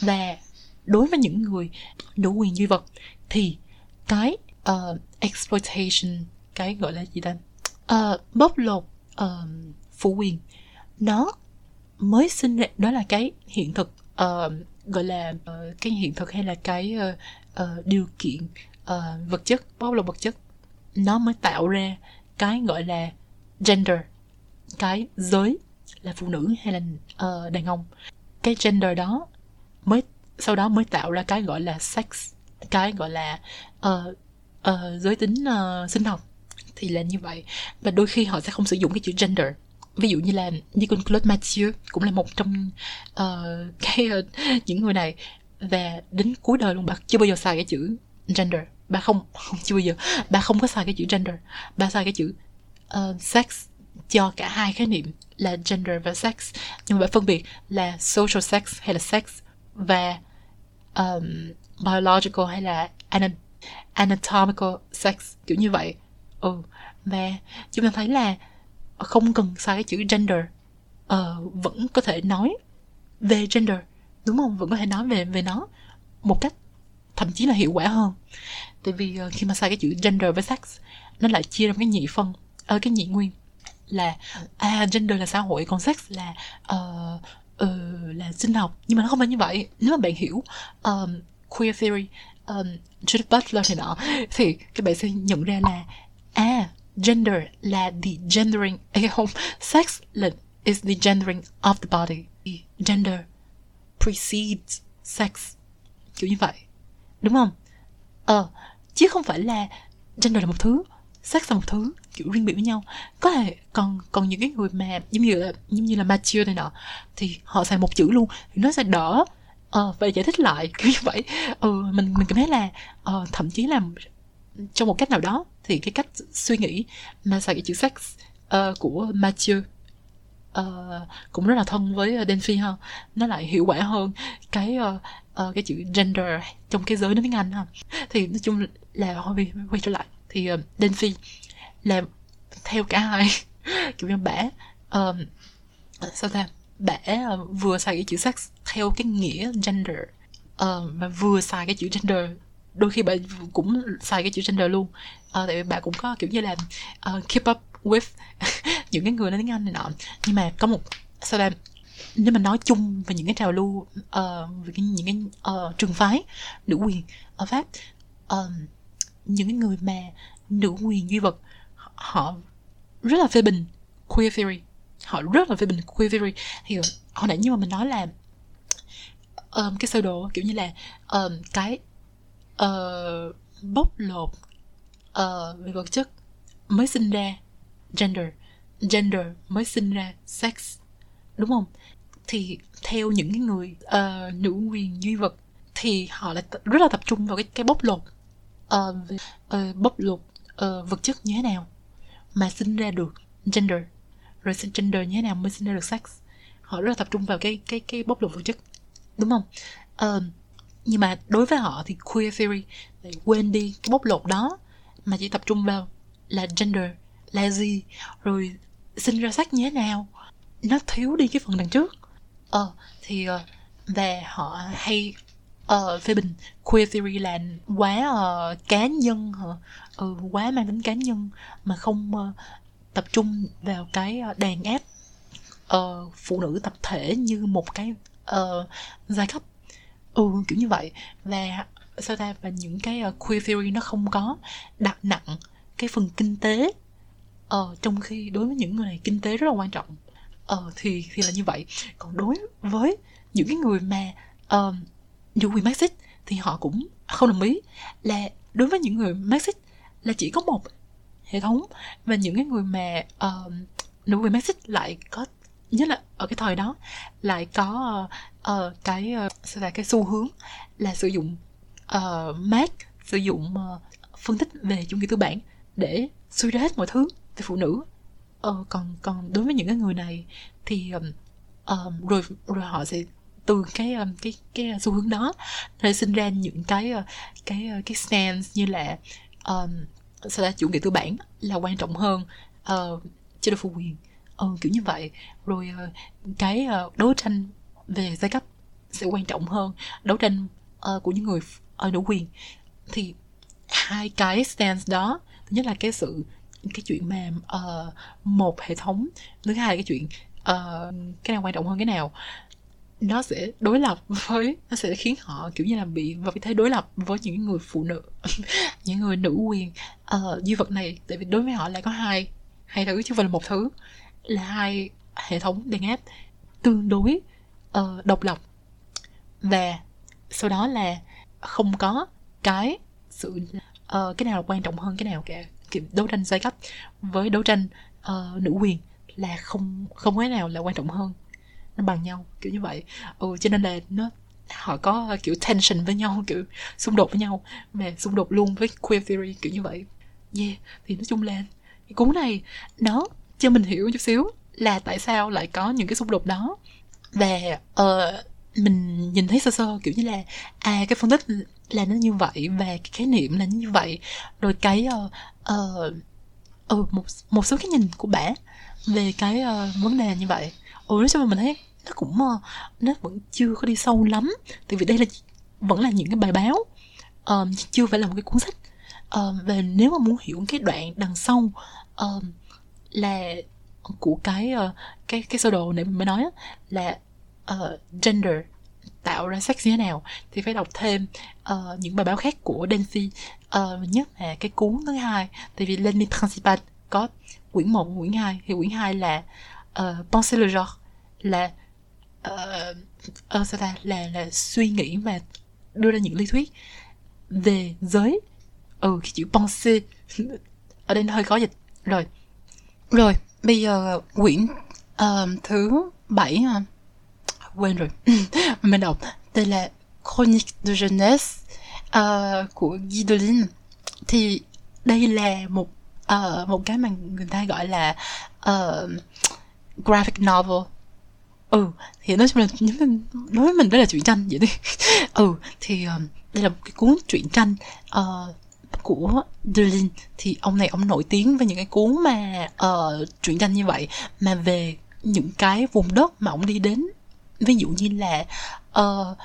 Và đối với những người đủ quyền duy vật thì cái uh, exploitation cái gọi là gì ta? Uh, bóc lột uh, phụ quyền nó mới sinh ra đó là cái hiện thực uh, gọi là uh, cái hiện thực hay là cái uh, uh, điều kiện uh, vật chất bóc lột vật chất. Nó mới tạo ra cái gọi là gender. Cái giới là phụ nữ hay là uh, đàn ông? Cái gender đó mới sau đó mới tạo ra cái gọi là sex cái gọi là uh, uh, giới tính uh, sinh học. Thì là như vậy. Và đôi khi họ sẽ không sử dụng cái chữ gender. Ví dụ như là như con Claude Mathieu cũng là một trong uh, cái uh, những người này. Và đến cuối đời luôn bà chưa bao giờ xài cái chữ gender. Bà không không chưa bao giờ. Bà không có xài cái chữ gender. Bà xài cái chữ uh, sex cho cả hai khái niệm là gender và sex. Nhưng mà phân biệt là social sex hay là sex và um, biological hay là anatomical sex kiểu như vậy. Ừ và chúng ta thấy là không cần sai cái chữ gender. Uh, vẫn có thể nói về gender đúng không? Vẫn có thể nói về về nó một cách thậm chí là hiệu quả hơn. Tại vì uh, khi mà sai cái chữ gender với sex nó lại chia ra cái nhị phân ở cái nhị nguyên là à gender là xã hội còn sex là uh, uh, là sinh học. Nhưng mà nó không phải như vậy. Nếu mà bạn hiểu um, queer theory um, Judith Butler thì nọ thì các bạn sẽ nhận ra là à gender là the gendering à, không sex là is the gendering of the body. Gender precedes sex. Kiểu như vậy. Đúng không? Ờ chứ không phải là gender là một thứ sex là một thứ kiểu riêng biệt với nhau. Có thể còn còn những cái người mà giống như là giống như là mature này nọ thì họ xài một chữ luôn thì nó sẽ đỡ ờ uh, và giải thích lại kiểu như vậy. Ừ mình mình cảm thấy là uh, thậm chí là trong một cách nào đó thì cái cách suy nghĩ mà xài cái chữ sex uh, của mature uh, ờ, cũng rất là thân với uh, Delphi ha. Nó lại hiệu quả hơn cái uh, uh, cái chữ gender trong cái giới nói tiếng Anh ha. Thì nói chung là thôi quay trở lại. Thì uh, Delphi làm theo cả hai. Kiểu như bả um, sao ta? Bả uh, vừa xài cái chữ sex theo cái nghĩa gender. Uh, mà vừa xài cái chữ gender đôi khi bạn cũng xài cái chữ gender luôn. Uh, tại vì bạn cũng có kiểu như là uh, keep up with những cái người nói tiếng anh này nọ. Nhưng mà có một sao ta? Nếu mà nói chung về những cái trào lưu uh, về cái, những cái uh, trường phái nữ quyền ở pháp uh, những cái người mà nữ quyền duy vật họ rất là phê bình queer theory. Họ rất là phê bình queer theory. Thì hồi nãy như mà mình nói là um, cái sơ đồ kiểu như là um, cái uh, bóc lột uh, về vật chất mới sinh ra gender gender mới sinh ra sex đúng không? Thì theo những cái người uh, nữ quyền duy vật thì họ lại rất là tập trung vào cái cái bóc lột uh, uh, bóc lột uh, vật chất như thế nào mà sinh ra được gender. Rồi sinh gender như thế nào mới sinh ra được sex? Họ rất là tập trung vào cái cái cái bóc lột vật chất đúng không? Uh, nhưng mà đối với họ thì queer theory lại quên đi cái bóc lột đó mà chỉ tập trung vào là gender là gì rồi sinh ra sex như thế nào? Nó thiếu đi cái phần đằng trước. Ờ thì uh, và họ hay uh, phê bình. Queer theory là quá uh, cá nhân hả, ừ, quá mang tính cá nhân mà không uh, tập trung vào cái uh, đàn áp uh, phụ nữ tập thể như một cái uh, giai cấp. Ừ kiểu như vậy. Và sao ta? Và những cái uh, queer theory nó không có đặt nặng cái phần kinh tế ờ trong khi đối với những người này kinh tế rất là quan trọng. Ờ thì thì là như vậy. Còn đối với những cái người mà uh, dù quyền Marxist thì họ cũng không đồng ý. Là đối với những người Marxist là chỉ có một hệ thống và những cái người mà ờ, uh, nữ quyền Marxist lại có nhất là ở cái thời đó lại có uh, cái ờ, uh, là cái xu hướng là sử dụng uh, Marx sử dụng uh, phân tích về chủ nghĩa tư bản để suy ra hết mọi thứ về phụ nữ. Uh, còn còn đối với những cái người này thì um, rồi rồi họ sẽ từ cái um, cái cái uh, xu hướng đó. Để sinh ra những cái uh, cái uh, cái stance như là um, sao ta chủ nghĩa tư bản là quan trọng hơn uh, chế độ phụ quyền. Ừ, kiểu như vậy. Rồi uh, cái uh, đấu tranh về giai cấp sẽ quan trọng hơn. Đấu tranh uh, của những người ở nữ ờ, quyền. Thì hai cái stance đó thứ nhất là cái sự cái chuyện mà uh, một hệ thống thứ hai là cái chuyện uh, cái nào quan trọng hơn cái nào nó sẽ đối lập với nó sẽ khiến họ kiểu như là bị vào vị thế đối lập với những người phụ nữ những người nữ quyền. Uh, duy vật này tại vì đối với họ lại có hai hai thứ chứ không phải là một thứ là hai hệ thống đàn áp tương đối uh, độc lập. Và sau đó là không có cái sự uh, cái nào là quan trọng hơn cái nào cả kiểu đấu tranh giai cấp với đấu tranh uh, nữ quyền là không không cái nào là quan trọng hơn nó bằng nhau kiểu như vậy. Ừ cho nên là nó họ có kiểu tension với nhau kiểu xung đột với nhau mà xung đột luôn với queer theory kiểu như vậy. Yeah thì nói chung là cái cuốn này nó cho mình hiểu chút xíu là tại sao lại có những cái xung đột đó. Và uh, mình nhìn thấy sơ sơ kiểu như là à cái phân tích là nó như vậy và cái khái niệm là như vậy. Rồi cái uh, uh, uh, một một số cái nhìn của bả về cái uh, vấn đề như vậy ừ nói chung là mình thấy nó cũng ờ, nó vẫn chưa có đi sâu lắm. Tại vì đây là vẫn là những cái bài báo um, chưa phải là một cái cuốn sách. Um, và nếu mà muốn hiểu cái đoạn đằng sau um, là của cái uh, cái cái sơ đồ này mình mới nói là uh, gender tạo ra sex như thế nào thì phải đọc thêm uh, những bài báo khác của Dancy uh, nhất là cái cuốn thứ hai tại vì Lenny Principal có quyển 1 quyển 2 thì quyển 2 là Ờ, uh, Penser le genre. Là uh, uh, sao ta? Là là suy nghĩ mà đưa ra những lý thuyết về giới. Ừ cái chữ penser ở đây nó hơi khó dịch. Rồi. Rồi bây giờ quyển uh, thứ bảy ha. Quên rồi. Mình đọc tên là Chronique de jeunesse uh, của Guy Delisle thì đây là một uh, một cái mà người ta gọi là uh, graphic novel. Ừ thì nói chung là đối với mình đó là truyện tranh vậy đi. Ừ thì um, đây là một cái cuốn truyện tranh uh, của Dylan. Thì ông này ông nổi tiếng với những cái cuốn mà uh, truyện tranh như vậy mà về những cái vùng đất mà ông đi đến. Ví dụ như là uh,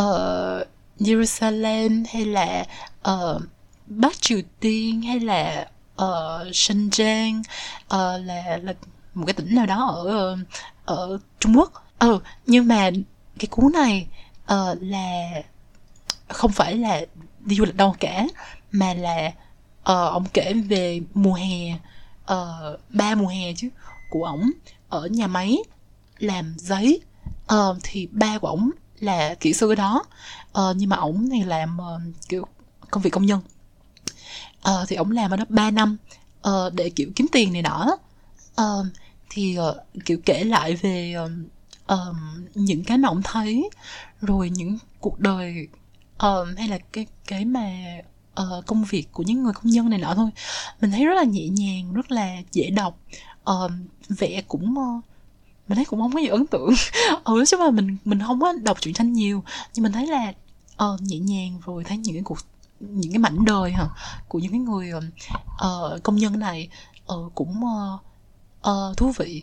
uh, Jerusalem hay là uh, Bắc Triều Tiên hay là uh, Shenzhen uh, là là một cái tỉnh nào đó ở ờ, ở Trung Quốc. Ừ nhưng mà cái cuốn này uh, là không phải là đi du lịch đâu cả mà là uh, ông kể về mùa hè uh, ba mùa hè chứ của ổng ở nhà máy làm giấy. Uh, thì ba của ổng là kỹ sư đó. Uh, nhưng mà ổng này làm uh, kiểu công việc công nhân. Uh, thì ổng làm ở đó 3 năm uh, để kiểu kiếm tiền này nọ. Uh, thì uh, kiểu kể lại về uh, những cái mà ông thấy rồi những cuộc đời uh, hay là cái cái mà uh, công việc của những người công nhân này nọ thôi. Mình thấy rất là nhẹ nhàng rất là dễ đọc. Uh, vẽ cũng uh, mình thấy cũng không có gì ấn tượng. Ừ chứ mà mình mình không có đọc truyện tranh nhiều nhưng mình thấy là uh, nhẹ nhàng rồi thấy những cái cuộc những cái mảnh đời hả của những cái người uh, công nhân này uh, cũng uh, uh, thú vị.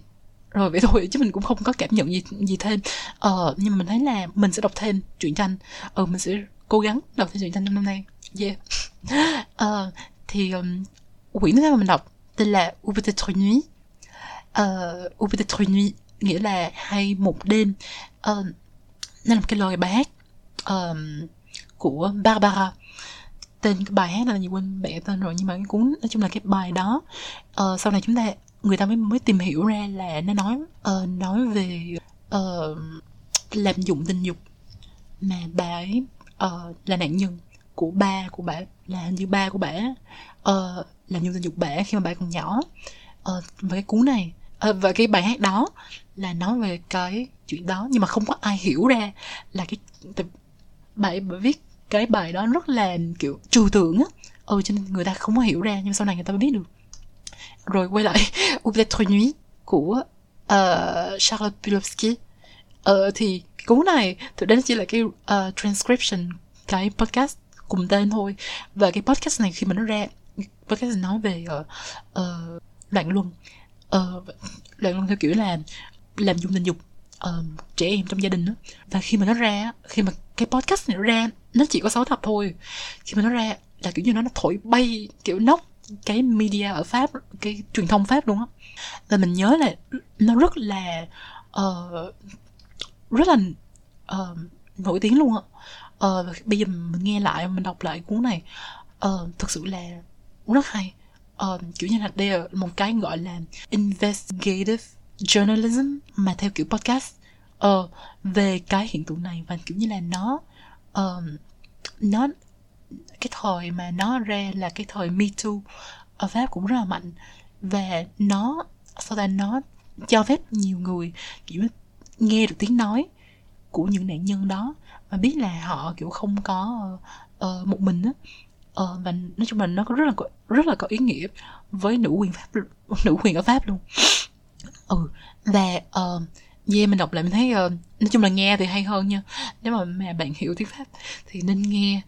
Rồi vậy thôi chứ mình cũng không có cảm nhận gì gì thêm. Uh, nhưng mà mình thấy là mình sẽ đọc thêm truyện tranh. Ừ mình sẽ cố gắng đọc thêm truyện tranh trong năm nay. Yeah. Uh, thì um, quyển thứ hai mà mình đọc tên là Ou peut-être nuit uh, Ou peut-être nuit nghĩa là hay một đêm. Uh, nên là một cái lời bài hát um, của Barbara. Tên cái bài hát là gì quên bẻ tên rồi nhưng mà cái cuốn nói chung là cái bài đó. Uh, sau này chúng ta người ta mới mới tìm hiểu ra là nó nói uh, nói về uh, lạm dụng tình dục mà bà ấy uh, là nạn nhân của ba của bà là như ba của bà uh, làm dụng tình dục bà khi mà bà còn nhỏ. Uh, và cái cuốn này uh, và cái bài hát đó là nói về cái chuyện đó nhưng mà không có ai hiểu ra là cái bài bà viết cái bài đó rất là kiểu trừu tượng á. Ừ cho nên người ta không có hiểu ra nhưng sau này người ta mới biết được rồi quay lại ou peut-être nuit của uh, Charlotte Pulowski. Uh, thì cuốn này thực đến chỉ là cái uh, transcription cái podcast cùng tên thôi. Và cái podcast này khi mà nó ra podcast nói về uh, uh, loạn luân. Uh, loạn luân theo kiểu là làm dùng tình dục uh, trẻ em trong gia đình đó và khi mà nó ra khi mà cái podcast này nó ra nó chỉ có 6 tập thôi. Khi mà nó ra là kiểu như nó nó thổi bay kiểu nóc cái media ở pháp cái truyền thông pháp luôn á. Và mình nhớ là nó rất là uh, rất là uh, nổi tiếng luôn á. Uh, bây giờ mình nghe lại mình đọc lại cuốn này uh, thực sự là rất hay. Uh, kiểu như là đây là một cái gọi là investigative journalism mà theo kiểu podcast. Uh, về cái hiện tượng này và kiểu như là nó uh, nó cái thời mà nó ra là cái thời Me Too ở Pháp cũng rất là mạnh. Và nó sau đó nó cho phép nhiều người kiểu nghe được tiếng nói của những nạn nhân đó và biết là họ kiểu không có uh, một mình á. Uh, và nói chung là nó có rất là có rất là có ý nghĩa với nữ quyền pháp nữ quyền ở pháp luôn. Ừ và uh, yeah mình đọc lại mình thấy uh, nói chung là nghe thì hay hơn nha. Nếu mà mà bạn hiểu tiếng pháp thì nên nghe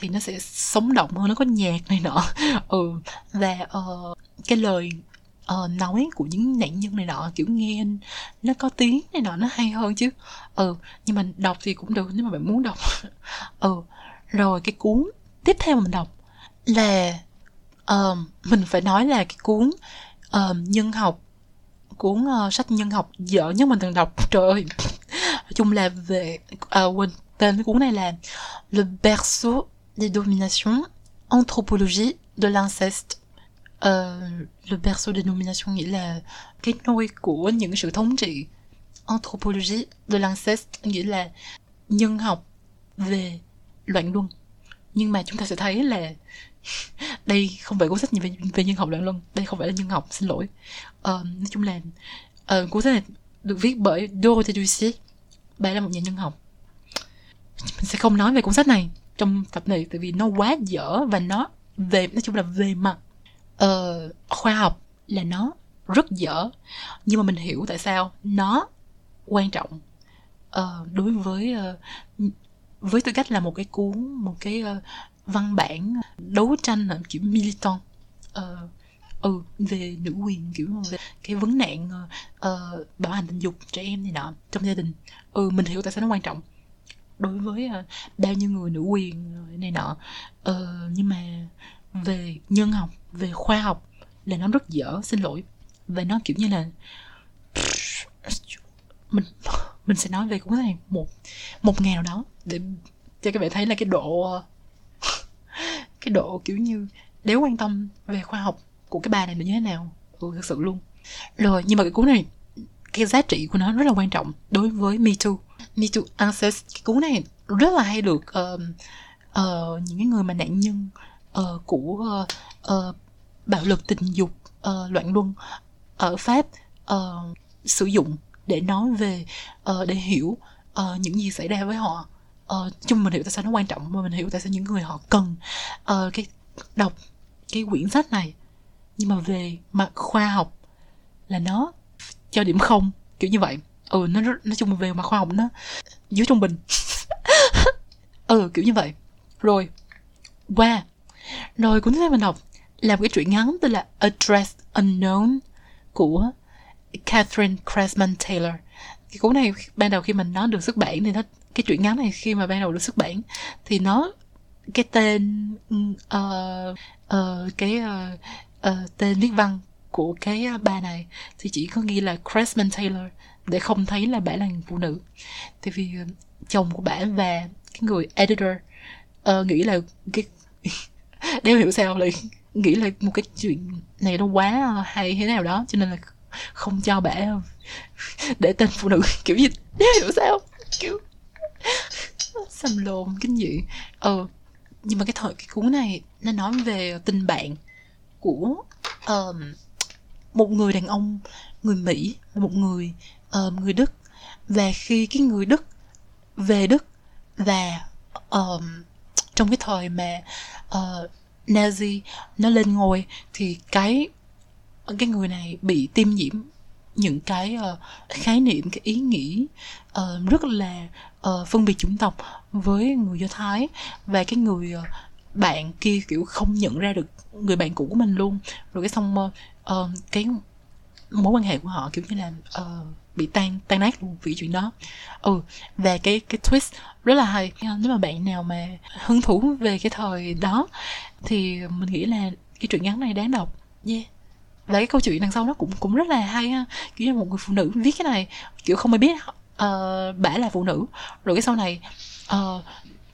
thì nó sẽ sống động hơn nó có nhạc này nọ. Ừ và uh, cái lời uh, nói của những nạn nhân này nọ kiểu nghe nó có tiếng này nọ nó hay hơn chứ. Ừ nhưng mà đọc thì cũng được nếu mà bạn muốn đọc. Ừ rồi cái cuốn tiếp theo mình đọc là uh, mình phải nói là cái cuốn uh, nhân học cuốn uh, sách nhân học dở nhất mình từng đọc. Trời ơi. Nói chung là về uh, quên tên cái cuốn này là Le berceau des dominations anthropologie de l'inceste. Uh, le berceau des dominations nghĩa là cái nôi của những sự thống trị. Anthropologie de l'inceste nghĩa là nhân học về loạn luân. Nhưng mà chúng ta sẽ thấy là đây không phải cuốn sách về, về nhân học loạn luân đây không phải là nhân học xin lỗi. Uh, nói chung là uh, cuốn sách này được viết bởi Dorothée Ducy. Bà là một nhà nhân học. Mình sẽ không nói về cuốn sách này trong tập này tại vì nó quá dở và nó về nói chung là về mặt uh, khoa học là nó rất dở. Nhưng mà mình hiểu tại sao nó quan trọng uh, đối với uh, với tư cách là một cái cuốn một cái uh, văn bản đấu tranh kiểu militant uh, ừ về nữ quyền kiểu về cái vấn nạn uh, bảo hành tình dục trẻ em này nọ trong gia đình. Ừ mình hiểu tại sao nó quan trọng đối với uh, bao nhiêu người nữ quyền này nọ. Uh, nhưng mà về nhân học về khoa học là nó rất dở xin lỗi. Và nó kiểu như là mình mình sẽ nói về cuốn này một một ngày nào đó để cho các bạn thấy là cái độ cái độ kiểu như đéo quan tâm về khoa học của cái bà này là như thế nào. Ừ thật sự luôn. Rồi nhưng mà cái cuốn này cái giá trị của nó rất là quan trọng đối với Me Too Me Too Ancest cái cuốn này rất là hay được uh, uh, những cái người mà nạn nhân uh, của uh, uh, bạo lực tình dục uh, loạn luân ở Pháp uh, sử dụng để nói về uh, để hiểu uh, những gì xảy ra với họ. Uh, chung mình hiểu tại sao nó quan trọng và mình hiểu tại sao những người họ cần uh, cái đọc cái quyển sách này. Nhưng mà về mặt khoa học là nó cho điểm không kiểu như vậy ừ nó nói chung về mặt khoa học nó dưới trung bình. Ừ kiểu như vậy. Rồi qua. Rồi cuốn sách mình đọc là một cái truyện ngắn tên là Address Unknown của Catherine Cressman Taylor. Cái cuốn này ban đầu khi mình nó được xuất bản thì nó cái truyện ngắn này khi mà ban đầu được xuất bản thì nó cái tên uh, uh, cái uh, uh, tên viết văn của cái bà này thì chỉ có ghi là Cressman Taylor để không thấy là bà là phụ nữ. Tại vì ờ, chồng của bà và cái người editor uh, nghĩ là cái đeo hiểu sao lại nghĩ là một cái chuyện này nó quá hay thế nào đó cho nên là không cho bà để tên phụ nữ kiểu gì đeo hiểu sao kiểu xăm lồn kinh dị. Ờ nhưng mà cái thời cái cuốn này nó nói về tình bạn của um, một người đàn ông người mỹ một người uh, người đức và khi cái người đức về đức và uh, trong cái thời mà uh, Nazi nó lên ngôi thì cái cái người này bị tiêm nhiễm những cái uh, khái niệm cái ý nghĩ uh, rất là uh, phân biệt chủng tộc với người do thái và cái người uh, bạn kia kiểu không nhận ra được người bạn cũ của mình luôn. Rồi cái xong uh, cái mối quan hệ của họ kiểu như là uh, bị tan tan nát luôn vì chuyện đó. Ừ và cái cái twist rất là hay. Nếu mà bạn nào mà hứng thú về cái thời đó thì mình nghĩ là cái truyện ngắn này đáng đọc. Yeah. Và cái câu chuyện đằng sau nó cũng cũng rất là hay ha. Kiểu như một người phụ nữ viết cái này kiểu không ai biết uh, bả là phụ nữ. Rồi cái sau này uh,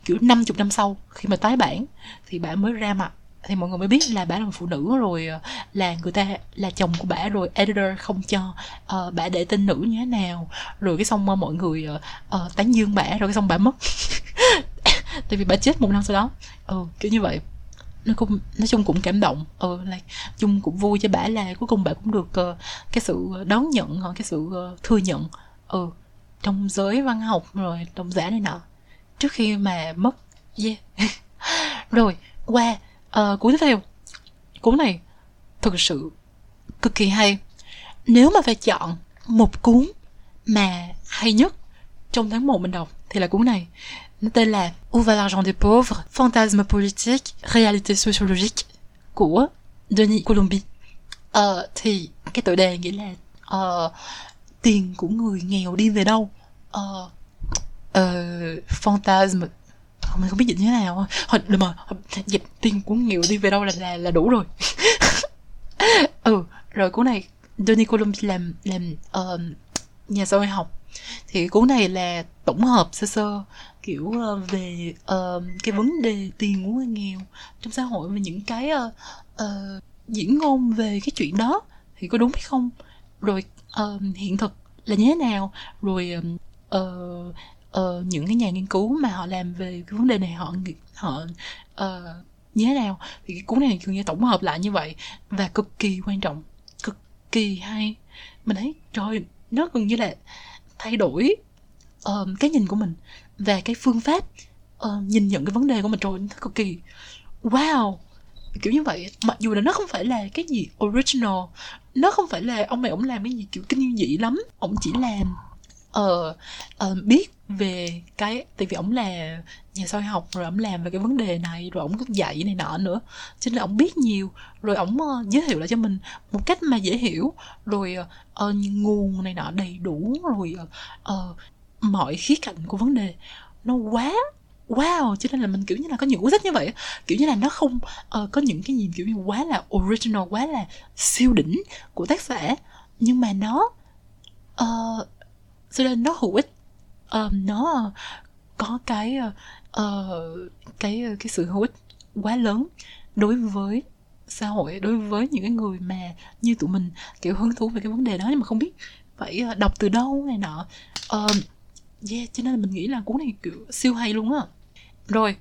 kiểu 50 năm sau khi mà tái bản thì bả mới ra mặt thì mọi người mới biết là bả là một phụ nữ rồi ờ, là người ta là chồng của bả rồi editor không cho ờ, uh, bả để tên nữ như thế nào. Rồi cái xong ờ, mọi người uh, tán dương bả rồi cái xong bả mất. Tại vì bả chết một năm sau đó. Ừ kiểu như vậy. Nó cũng nói chung cũng cảm động. Ừ là chung cũng vui cho bả là cuối cùng bả cũng được uh, cái sự đón nhận cái sự uh, thừa nhận ừ trong giới văn học rồi đồng giả này nọ. Trước khi mà mất yeah. Rồi qua Ờ, à, cuốn tiếp theo cuốn này thực sự cực kỳ hay nếu mà phải chọn một cuốn mà hay nhất trong tháng 1 mình đọc thì là cuốn này nó tên là Où va l'argent des pauvres, fantasme politique, réalité sociologique của Denis Colombi. Ờ, thì cái tựa đề nghĩa là uh, tiền của người nghèo đi về đâu? Uh, uh, fantasme mình không biết dịch như thế nào thôi. Được mà dịch tiền của nghèo đi về đâu là là là đủ rồi. Ừ rồi cuốn này Johnny Colum làm làm uh, nhà xã hội học. Thì cuốn này là tổng hợp sơ sơ kiểu uh, về uh, cái vấn đề tiền của người nghèo trong xã hội và những cái uh, uh, diễn ngôn về cái chuyện đó. Thì có đúng hay không? Rồi uh, hiện thực là như thế nào? Rồi uh, uh, những cái nhà nghiên cứu mà họ làm về cái vấn đề này họ họ uh, như thế nào? Thì cái cuốn này thường như tổng hợp lại như vậy và cực kỳ quan trọng cực kỳ hay. Mình thấy trời nó gần như là thay đổi uh, cái nhìn của mình và cái phương pháp uh, nhìn nhận cái vấn đề của mình. Rồi cực kỳ wow! Kiểu như vậy mặc dù là nó không phải là cái gì original nó không phải là ông này ông làm cái gì kiểu kinh dị lắm ông chỉ làm uh, uh, biết về cái tại vì ông là nhà soi học rồi ông làm về cái vấn đề này rồi cũng dạy này nọ nữa. Cho nên ông biết nhiều. Rồi ông uh, giới thiệu lại cho mình một cách mà dễ hiểu. Rồi uh, nguồn này nọ đầy đủ rồi uh, mọi khía cạnh của vấn đề. Nó quá wow! Cho nên là mình kiểu như là có những cuốn sách như vậy kiểu như là nó không uh, có những cái gì kiểu như quá là original quá là siêu đỉnh của tác giả. Nhưng mà nó uh, cho nên nó hữu ích. Um, nó ờ, có cái uh, cái cái sự hữu ích quá lớn đối với xã hội đối với những cái người mà như tụi mình kiểu hứng thú về cái vấn đề đó nhưng mà không biết phải đọc từ đâu này nọ. Uh, yeah cho nên là mình nghĩ là cuốn này kiểu siêu hay luôn á. Rồi.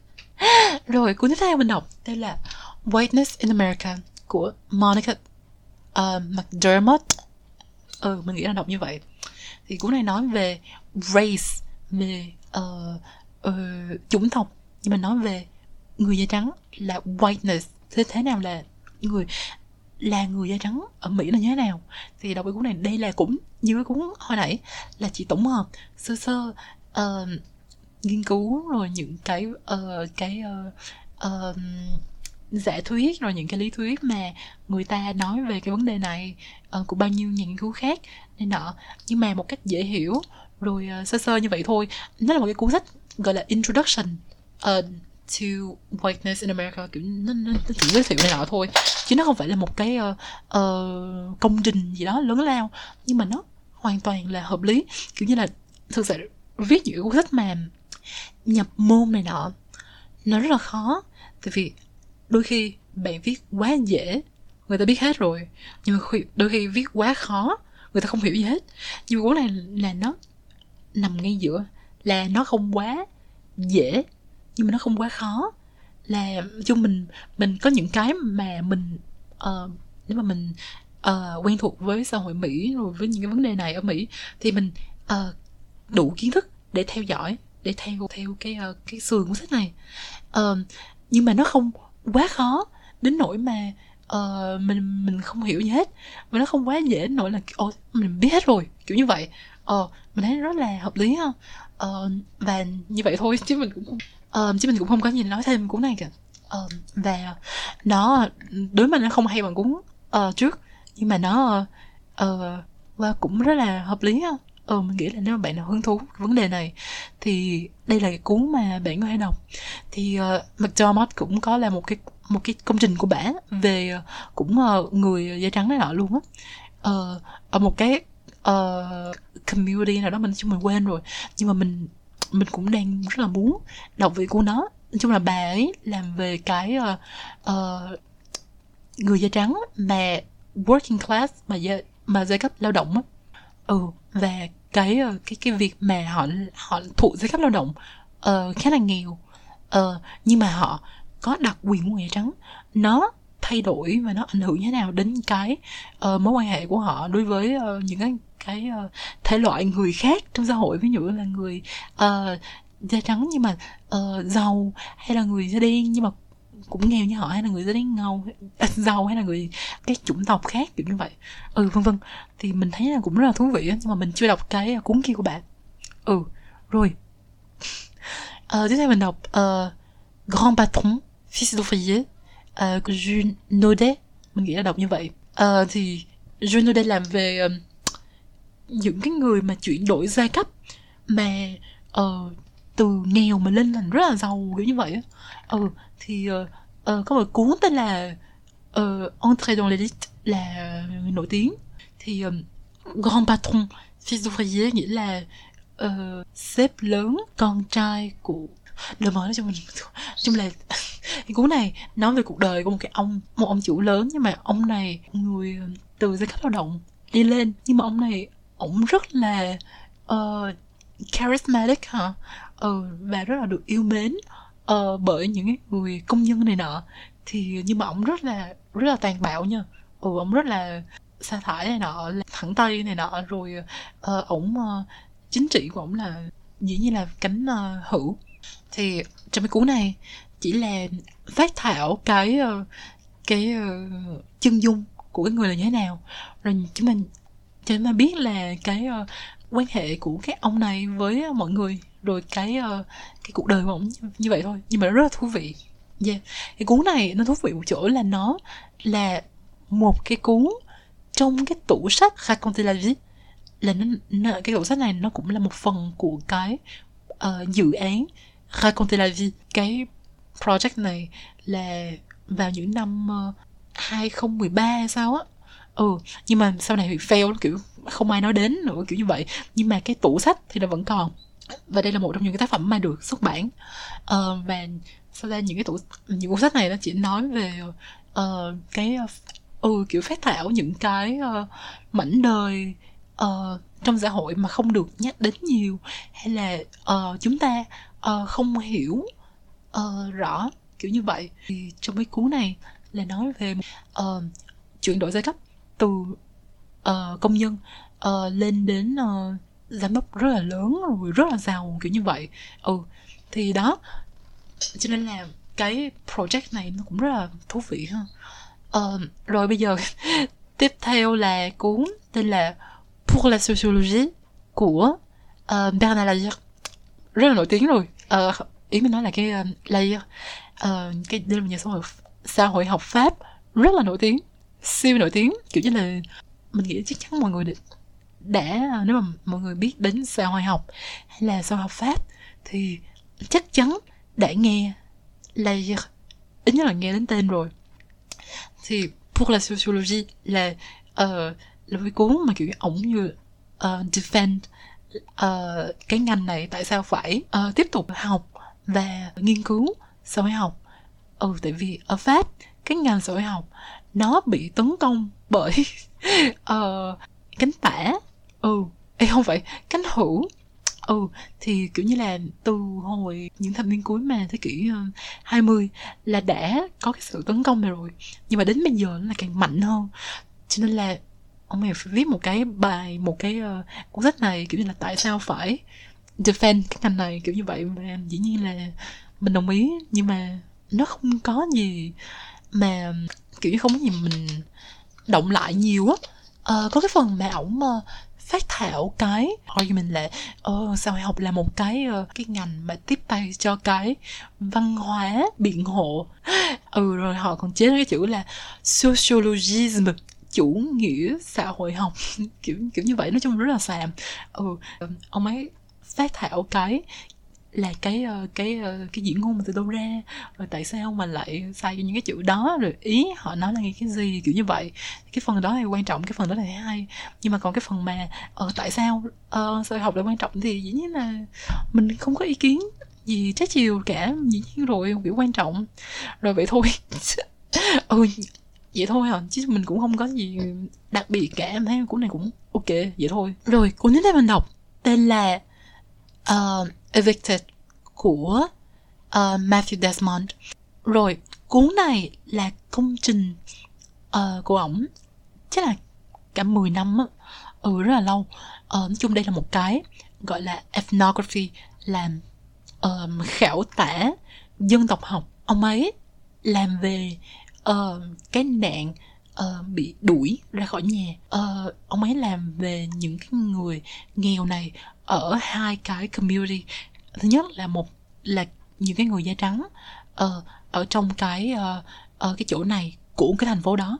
Rồi cuốn tiếp theo mình đọc đây là Whiteness in America của Monica uh, McDermott. Ừ mình nghĩ là đọc như vậy thì cuốn này nói về race về uh, uh, chủng tộc. Nhưng mà nói về người da trắng là whiteness. Thế thế nào là người là người da trắng ở Mỹ là như thế nào? Thì đọc cái cuốn này đây là cũng như cái cuốn hồi nãy là chỉ tổng hợp sơ sơ uh, nghiên cứu rồi những cái uh, cái uh, uh, giả thuyết rồi những cái lý thuyết mà người ta nói về cái vấn đề này uh, của bao nhiêu nhà nghiên cứu khác. Nên nọ nhưng mà một cách dễ hiểu rồi uh, sơ sơ như vậy thôi. Nó là một cái cuốn sách gọi là introduction uh, to whiteness in America kiểu nó, nó, nó chỉ giới thiệu này nọ thôi. Chứ nó không phải là một cái uh, uh, công trình gì đó lớn lao nhưng mà nó hoàn toàn là hợp lý. Kiểu như là thực sự viết những cuốn sách mà nhập môn này nọ nó rất là khó. Tại vì đôi khi bạn viết quá dễ người ta biết hết rồi. Nhưng mà đôi khi viết quá khó người ta không hiểu gì hết. Nhưng mà cũng này là nó nằm ngay giữa. Là nó không quá dễ nhưng mà nó không quá khó. Là chung mình mình có những cái mà mình uh, nếu mà mình uh, quen thuộc với xã hội mỹ rồi với những cái vấn đề này ở mỹ thì mình uh, đủ kiến thức để theo dõi để theo theo cái uh, cái sườn của sách này. Uh, nhưng mà nó không quá khó đến nỗi mà uh, mình mình không hiểu gì hết. Và nó không quá dễ đến nỗi là ồ mình biết hết rồi. Kiểu như vậy. Ờ uh, mình thấy rất là hợp lý ha. Uh, và như vậy thôi chứ mình cũng uh, chứ mình cũng không có gì nói thêm cuốn này cả uh, và nó đối với mình nó không hay bằng cuốn uh, trước. Nhưng mà nó uh, cũng rất là hợp lý ha ờ mình nghĩ là nếu mà bạn nào hứng thú vấn đề này thì đây là cái cuốn mà bạn có thể đọc. Thì ờ, uh, McDermott cũng có là một cái một cái công trình của bả về uh, cũng uh, người da trắng này nọ luôn á. Uh, ở một cái uh, community nào đó mình chung mình quên rồi nhưng mà mình mình cũng đang rất là muốn đọc về cuốn đó. Nói chung là bà ấy làm về cái uh, uh, người da trắng mà working class mà giai, mà giai cấp lao động á. Ừ và cái ờ, cái cái việc mà họ họ thuộc giai cấp lao động uh, khá là nghèo. Uh, nhưng mà họ có đặc quyền của người trắng. Nó thay đổi và nó ảnh hưởng như thế nào đến cái uh, mối quan hệ của họ đối với uh, những cái cái uh, thể loại người khác trong xã hội? Ví dụ là người uh, da trắng nhưng mà uh, giàu hay là người da đen nhưng mà cũng nghèo như họ hay là người da đen ngầu giàu hay là người cái chủng tộc khác kiểu như vậy. Ừ vân vân. Thì mình thấy là cũng rất là thú vị nhưng mà mình chưa đọc cái à, cuốn kia của bạn. Ừ rồi. Uh, tiếp theo mình đọc uh, Grand Patron Fils d'ouvrier uh, của Jules Naudet. Mình nghĩ là đọc như vậy. Uh, thì Jules Naudet làm về uh, những cái người mà chuyển đổi giai cấp mà uh, từ nghèo mà lên thành rất là giàu kiểu như vậy á. Ừ thì uh, uh, có một cuốn tên là uh, Entrée dans l'élite là ờ, nổi tiếng. Thì um, Grand Patron Fils d'ouvrier nghĩa là uh, sếp lớn con trai của đời mới cho mình chung là cái cuốn này nói về cuộc đời của một cái ông một ông chủ lớn nhưng mà ông này người từ giai cấp lao động đi lên. Nhưng mà ông này ông rất là uh, charismatic hả? Ừ và rất là được yêu mến uh, bởi những cái người công nhân này nọ. Thì nhưng mà ông rất là rất là tàn bạo nha. Ừ ông rất là sa thải này nọ thẳng tay này nọ rồi uh, ổng uh, chính trị của ổng là dĩ nhiên là cánh uh, hữu. Thì trong cái cuốn này chỉ là phát thảo cái uh, cái uh, chân dung của cái người là như thế nào. Rồi chúng mình cho chúng ta biết là cái uh, quan hệ của các ông này với mọi người rồi cái uh, cái cuộc đời của ông như vậy thôi. Nhưng mà nó rất là thú vị. Yeah. cái cuốn này nó thú vị một chỗ là nó là một cái cuốn trong cái tủ sách Raconter la vie là nó, nó cái tủ sách này nó cũng là một phần của cái uh, dự án Raconter la vie cái project này là vào những năm ờ, uh, 2013 hay sao á. Ừ nhưng mà sau này thì fail kiểu không ai nói đến nữa kiểu như vậy. Nhưng mà cái tủ sách thì nó vẫn còn và đây là một trong những cái tác phẩm mà được xuất bản. Uh, và sau đây những cái tủ những cuốn sách này nó chỉ nói về uh, cái ừ kiểu phát thảo những cái uh, mảnh đời uh, trong xã hội mà không được nhắc đến nhiều. Hay là uh, chúng ta uh, không hiểu uh, rõ kiểu như vậy. Thì trong cái cuốn này là nói về uh, chuyển đổi giai cấp từ uh, công nhân uh, lên đến uh, giám đốc rất là lớn rồi rất là giàu kiểu như vậy. Ừ thì đó. Cho nên là cái project này nó cũng rất là thú vị ha. Uh, rồi bây giờ tiếp theo là cuốn tên là Pour la sociologie của uh, Bernard Layard rất là nổi tiếng rồi. Uh, ý mình nói là cái uh, Layard uh, cái đây là nhà xã hội xã hội học pháp rất là nổi tiếng siêu nổi tiếng. Kiểu như là mình nghĩ chắc chắn mọi người đã ờ, nếu mà mọi người biết đến xã hội học hay là xã hội học pháp thì chắc chắn đã nghe là ít nhất là nghe đến tên rồi. Thì pour la sociologie là uh, là ờ, cái cuốn mà kiểu ổng như uh, defend uh, cái ngành này tại sao phải uh, tiếp tục học và nghiên cứu xã hội học. Ừ tại vì ở pháp cái ngành xã hội học nó bị tấn công bởi uh, cánh tả ừ. Ê, không phải cánh hữu ừ thì kiểu như là từ hồi những thập niên cuối mà thế kỷ ờ, 20 là đã có cái sự tấn công này rồi. Nhưng mà đến bây giờ nó là càng mạnh hơn. Cho nên là ông này phải viết một cái bài một cái uh, cuốn sách này kiểu như là tại sao phải defend cái ngành này kiểu như vậy. Và dĩ nhiên là mình đồng ý nhưng mà nó không có gì mà kiểu như không có gì mình động lại nhiều á. Uh, có cái phần mà ổng uh, phát thảo cái argument là ờ sao học là một cái ờ, cái ngành mà tiếp tay cho cái văn hóa biện hộ. Ừ rồi họ còn chế cái chữ là sociologism chủ nghĩa xã hội học. Kiểu kiểu như vậy, nói chung rất là xàm. Ừ ông ấy phát thảo cái là cái ờ, cái ờ, cái diễn ngôn mà từ đâu ra rồi tại sao mà lại sai cho những cái chữ đó? Rồi ý họ nói là cái gì? Kiểu như vậy. Cái phần đó là quan trọng cái phần đó là hay. Nhưng mà còn cái phần mà ờ tại sao ờ sao học là quan trọng thì dĩ nhiên là mình không có ý kiến gì trái chiều cả. Dĩ nhiên rồi kiểu quan trọng. Rồi vậy thôi. Ừ vậy thôi hả? Chứ mình cũng không có gì đặc biệt cả. Em thấy cuốn này cũng ok. Vậy thôi. Rồi cuốn tiếp theo mình đọc tên là uh, Evicted của uh, Matthew Desmond. Rồi cuốn này là công trình uh, của ổng. Chắc là cả 10 năm á. Ừ rất là lâu. Uh, nói chung đây là một cái gọi là ethnography làm uh, khảo tả dân tộc học. Ông ấy làm về uh, cái nạn uh, bị đuổi ra khỏi nhà. Uh, ông ấy làm về những cái người nghèo này ở hai cái community. Thứ nhất là một là những cái người da trắng uh, ở trong cái uh, ở cái chỗ này của cái thành phố đó.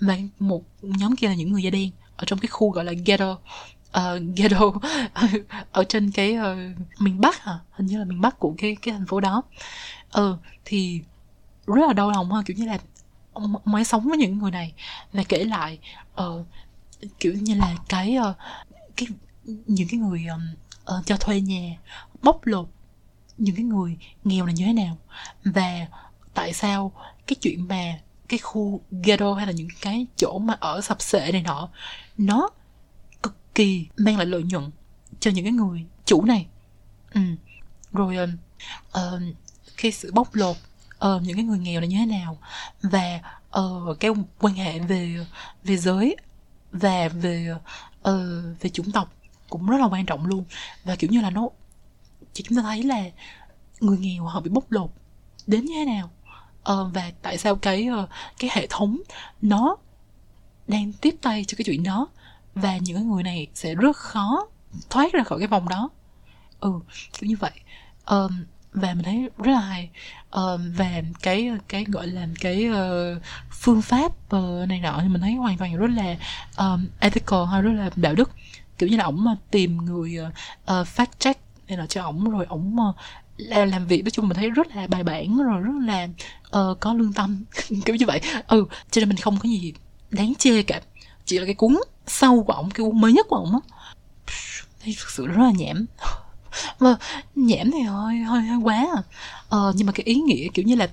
Và một nhóm kia là những người da đen ở trong cái khu gọi là ghetto uh, ghetto ở trên cái uh, miền bắc à hình như là miền bắc của cái cái thành phố đó. Ừ thì rất là đau lòng ha kiểu như là ông, sống với những người này. Và kể lại uh, kiểu như là cái uh, cái những cái người uh, cho thuê nhà bóc lột những cái người nghèo là như thế nào và tại sao cái chuyện mà cái khu ghetto hay là những cái chỗ mà ở sập sệ này nọ nó cực kỳ mang lại lợi nhuận cho những cái người chủ này ừ. rồi uh, khi sự bóc lột uh, những cái người nghèo là như thế nào và uh, cái quan hệ về về giới và về uh, về chủng tộc cũng rất là quan trọng luôn. Và kiểu như là nó thì chúng ta thấy là người nghèo họ bị bóc lột đến như thế nào. Ờ, và tại sao cái ờ, cái hệ thống nó đang tiếp tay cho cái chuyện đó? Và những người này sẽ rất khó thoát ra khỏi cái vòng đó. Ừ kiểu như vậy. Um, và mình thấy rất là hay. Uh, và cái cái gọi là cái uh, phương pháp uh, này nọ thì mình thấy hoàn toàn rất là um, ethical hay rất là đạo đức kiểu như là ổng mà tìm người uh, fact check này nọ cho ổng rồi ổng uh, làm việc. Nói chung mình thấy rất là bài bản rồi rất là uh, có lương tâm. Kiểu như vậy. Ừ cho nên mình không có gì đáng chê cả. Chỉ là cái cuốn sau của ổng cái cuốn mới nhất của ổng á. Thấy thực sự rất là nhảm. Mà nhảm thì hơi hơi hơi quá à. Ờ, nhưng mà cái ý nghĩa kiểu như là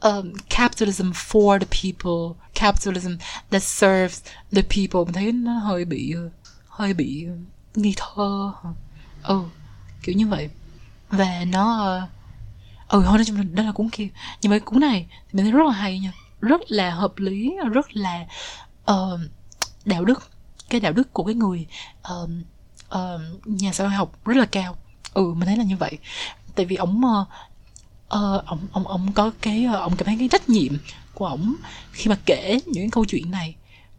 um, capitalism for the people capitalism that serves the people. Mình thấy nó hơi bị hơi bị nghi thơ ừ kiểu như vậy. Và nó ờ, ừ thôi nói chung là đó là cuốn kia. Nhưng mà cuốn này thì mình thấy rất là hay nha. Rất là hợp lý rất là uh, đạo đức cái đạo đức của cái người uh, uh, nhà xã hội học rất là cao. Ừ mình thấy là như vậy. Tại vì ổng uh, ông ông ông có cái ông cảm thấy cái trách nhiệm của ổng khi mà kể những cái câu chuyện này.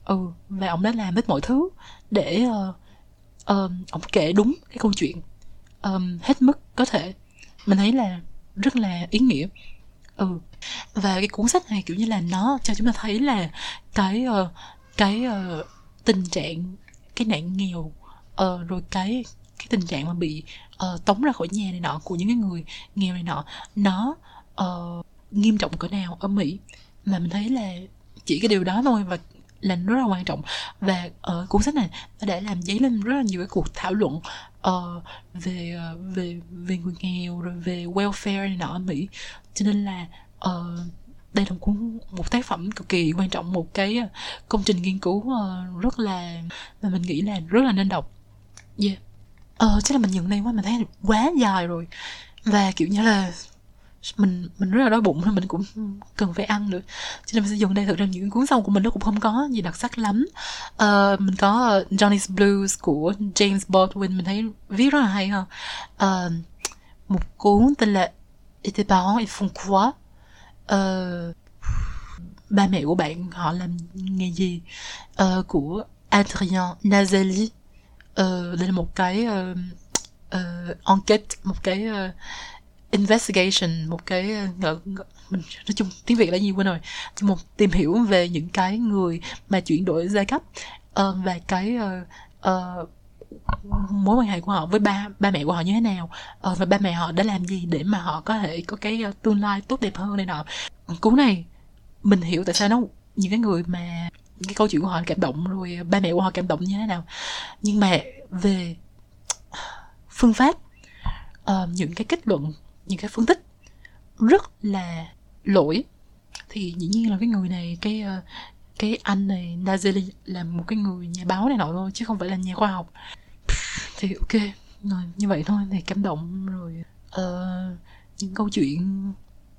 Ừ và ông đã làm hết mọi thứ để uh, uh, ông kể đúng cái câu chuyện um, hết mức có thể. Mình thấy là rất là ý nghĩa. Ừ. Và cái cuốn sách này kiểu như là nó cho chúng ta thấy là cái uh, cái uh, tình trạng cái nạn nghèo uh, rồi cái cái tình trạng mà bị uh, tống ra khỏi nhà này nọ của những cái người nghèo này nọ nó uh, nghiêm trọng cỡ nào ở mỹ. Mà mình thấy là chỉ cái điều đó thôi và là rất là quan trọng. Và ở uh, cuốn sách này nó đã làm dấy lên rất là nhiều cái cuộc thảo luận uh, về uh, về về người nghèo rồi về welfare này nọ ở Mỹ. Cho nên là uh, đây là một cuốn một tác phẩm cực kỳ quan trọng một cái công trình nghiên cứu uh, rất là mà mình nghĩ là rất là nên đọc. Yeah. Ờ uh, chắc là mình nhận đây quá mình thấy quá dài rồi. Và kiểu như là mình mình rất là đói bụng nên mình cũng cần phải ăn nữa. Cho nên mình sẽ dùng đây thực ra những cuốn sau của mình nó cũng không có gì đặc sắc lắm. Uh, mình có uh, Johnny's Blues của James Baldwin mình thấy viết rất là hay ha. Uh, một cuốn tên là Et tes parents ils font quoi uh, ba mẹ của bạn họ làm nghề gì? Uh, của Adrien Nazali uh, đây là một cái uh, uh, enquête một cái uh, investigation một cái ờ, mình nói chung tiếng việt là gì quên rồi. Một tìm hiểu về những cái người mà chuyển đổi giai cấp ờ, uh, và cái uh, uh, mối quan hệ của họ với ba ba mẹ của họ như thế nào uh, và ba mẹ họ đã làm gì để mà họ có thể có cái uh, tương lai tốt đẹp hơn này nọ. Cú này mình hiểu tại sao nó những cái người mà cái câu chuyện của họ cảm động rồi ba mẹ của họ cảm động như thế nào. Nhưng mà về phương pháp uh, những cái kết luận những cái phân tích rất là lỗi. Thì dĩ nhiên là cái người này cái ờ, cái anh này Nazeli là một cái người nhà báo này nọ thôi chứ không phải là nhà khoa học. Thì ok rồi như vậy thôi thì cảm động rồi uh, những câu chuyện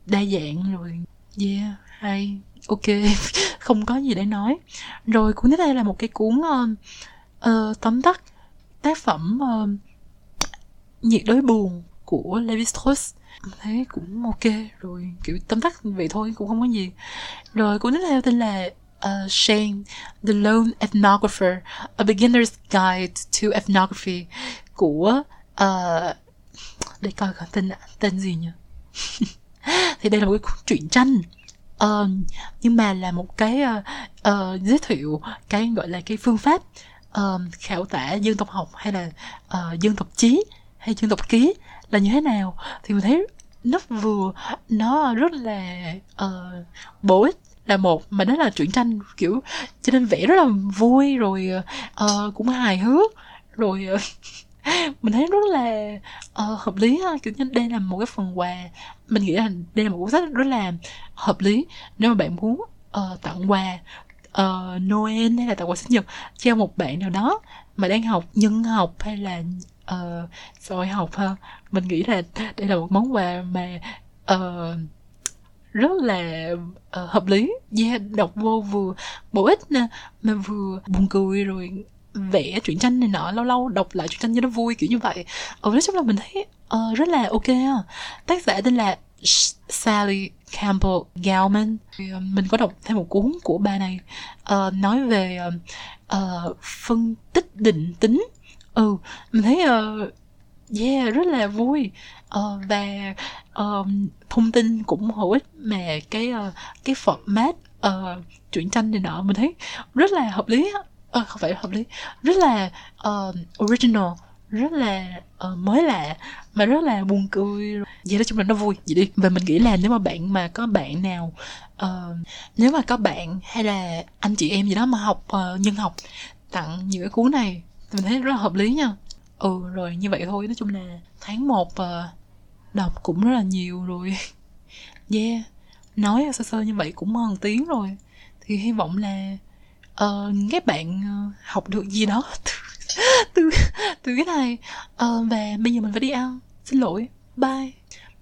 đa dạng rồi. Yeah hay ok không có gì để nói. Rồi cuốn tiếp theo là một cái cuốn uh, uh, tóm tắt tác phẩm uh, nhiệt đới buồn của Levi Strauss thấy cũng ok rồi kiểu tóm tắt vậy thôi cũng không có gì. Rồi cuốn tiếp theo tên là uh, Shane The Lone Ethnographer A Beginner's Guide to Ethnography của uh, để coi coi tên tên gì nhỉ? Thì đây là một cái truyện tranh. Uh, nhưng mà là một cái uh, uh, giới thiệu cái gọi là cái phương pháp uh, khảo tả dân tộc học hay là uh, dân tộc trí hay dân tộc ký là như thế nào? Thì mình thấy nó vừa nó rất là uh, bổ ích là một mà đó là truyện tranh kiểu cho nên vẽ rất là vui rồi uh, cũng hài hước rồi uh, mình thấy rất là uh, hợp lý ha. Kiểu như đây là một cái phần quà mình nghĩ là đây là một cuốn sách rất là hợp lý. Nếu mà bạn muốn uh, tặng quà uh, Noel hay là tặng quà sinh nhật cho một bạn nào đó mà đang học nhân học hay là uh, xã học ha mình nghĩ là đây là một món quà mà uh, rất là uh, hợp lý. Yeah, đọc vô vừa bổ ích nè mà vừa buồn cười rồi vẽ truyện tranh này nọ lâu lâu đọc lại truyện tranh cho nó vui kiểu như vậy. Ở nói chung là mình thấy uh, rất là ok tác giả tên là Sally Campbell Gauman. Mình có đọc thêm một cuốn của bà này uh, nói về uh, phân tích định tính. Ừ mình thấy uh, yeah rất là vui. Uh, và uh, thông tin cũng hữu ích mà cái uh, cái format uh, truyện tranh này nọ mình thấy rất là hợp lý uh, không phải hợp lý rất là uh, original rất là uh, mới lạ mà rất là buồn cười. Vậy nói chung là nó vui. Vậy đi. Và mình nghĩ là nếu mà bạn mà có bạn nào uh, nếu mà có bạn hay là anh chị em gì đó mà học uh, nhân học tặng những cái cuốn này mình thấy rất là hợp lý nha ừ rồi như vậy thôi. Nói chung là tháng 1 uh, ờ, đọc cũng rất là nhiều rồi. Yeah nói sơ sơ như vậy cũng hơn tiếng rồi. Thì hy vọng là uh, các bạn uh, học được gì đó từ từ, từ cái này. Uh, và bây giờ mình phải đi ăn. Xin lỗi. Bye.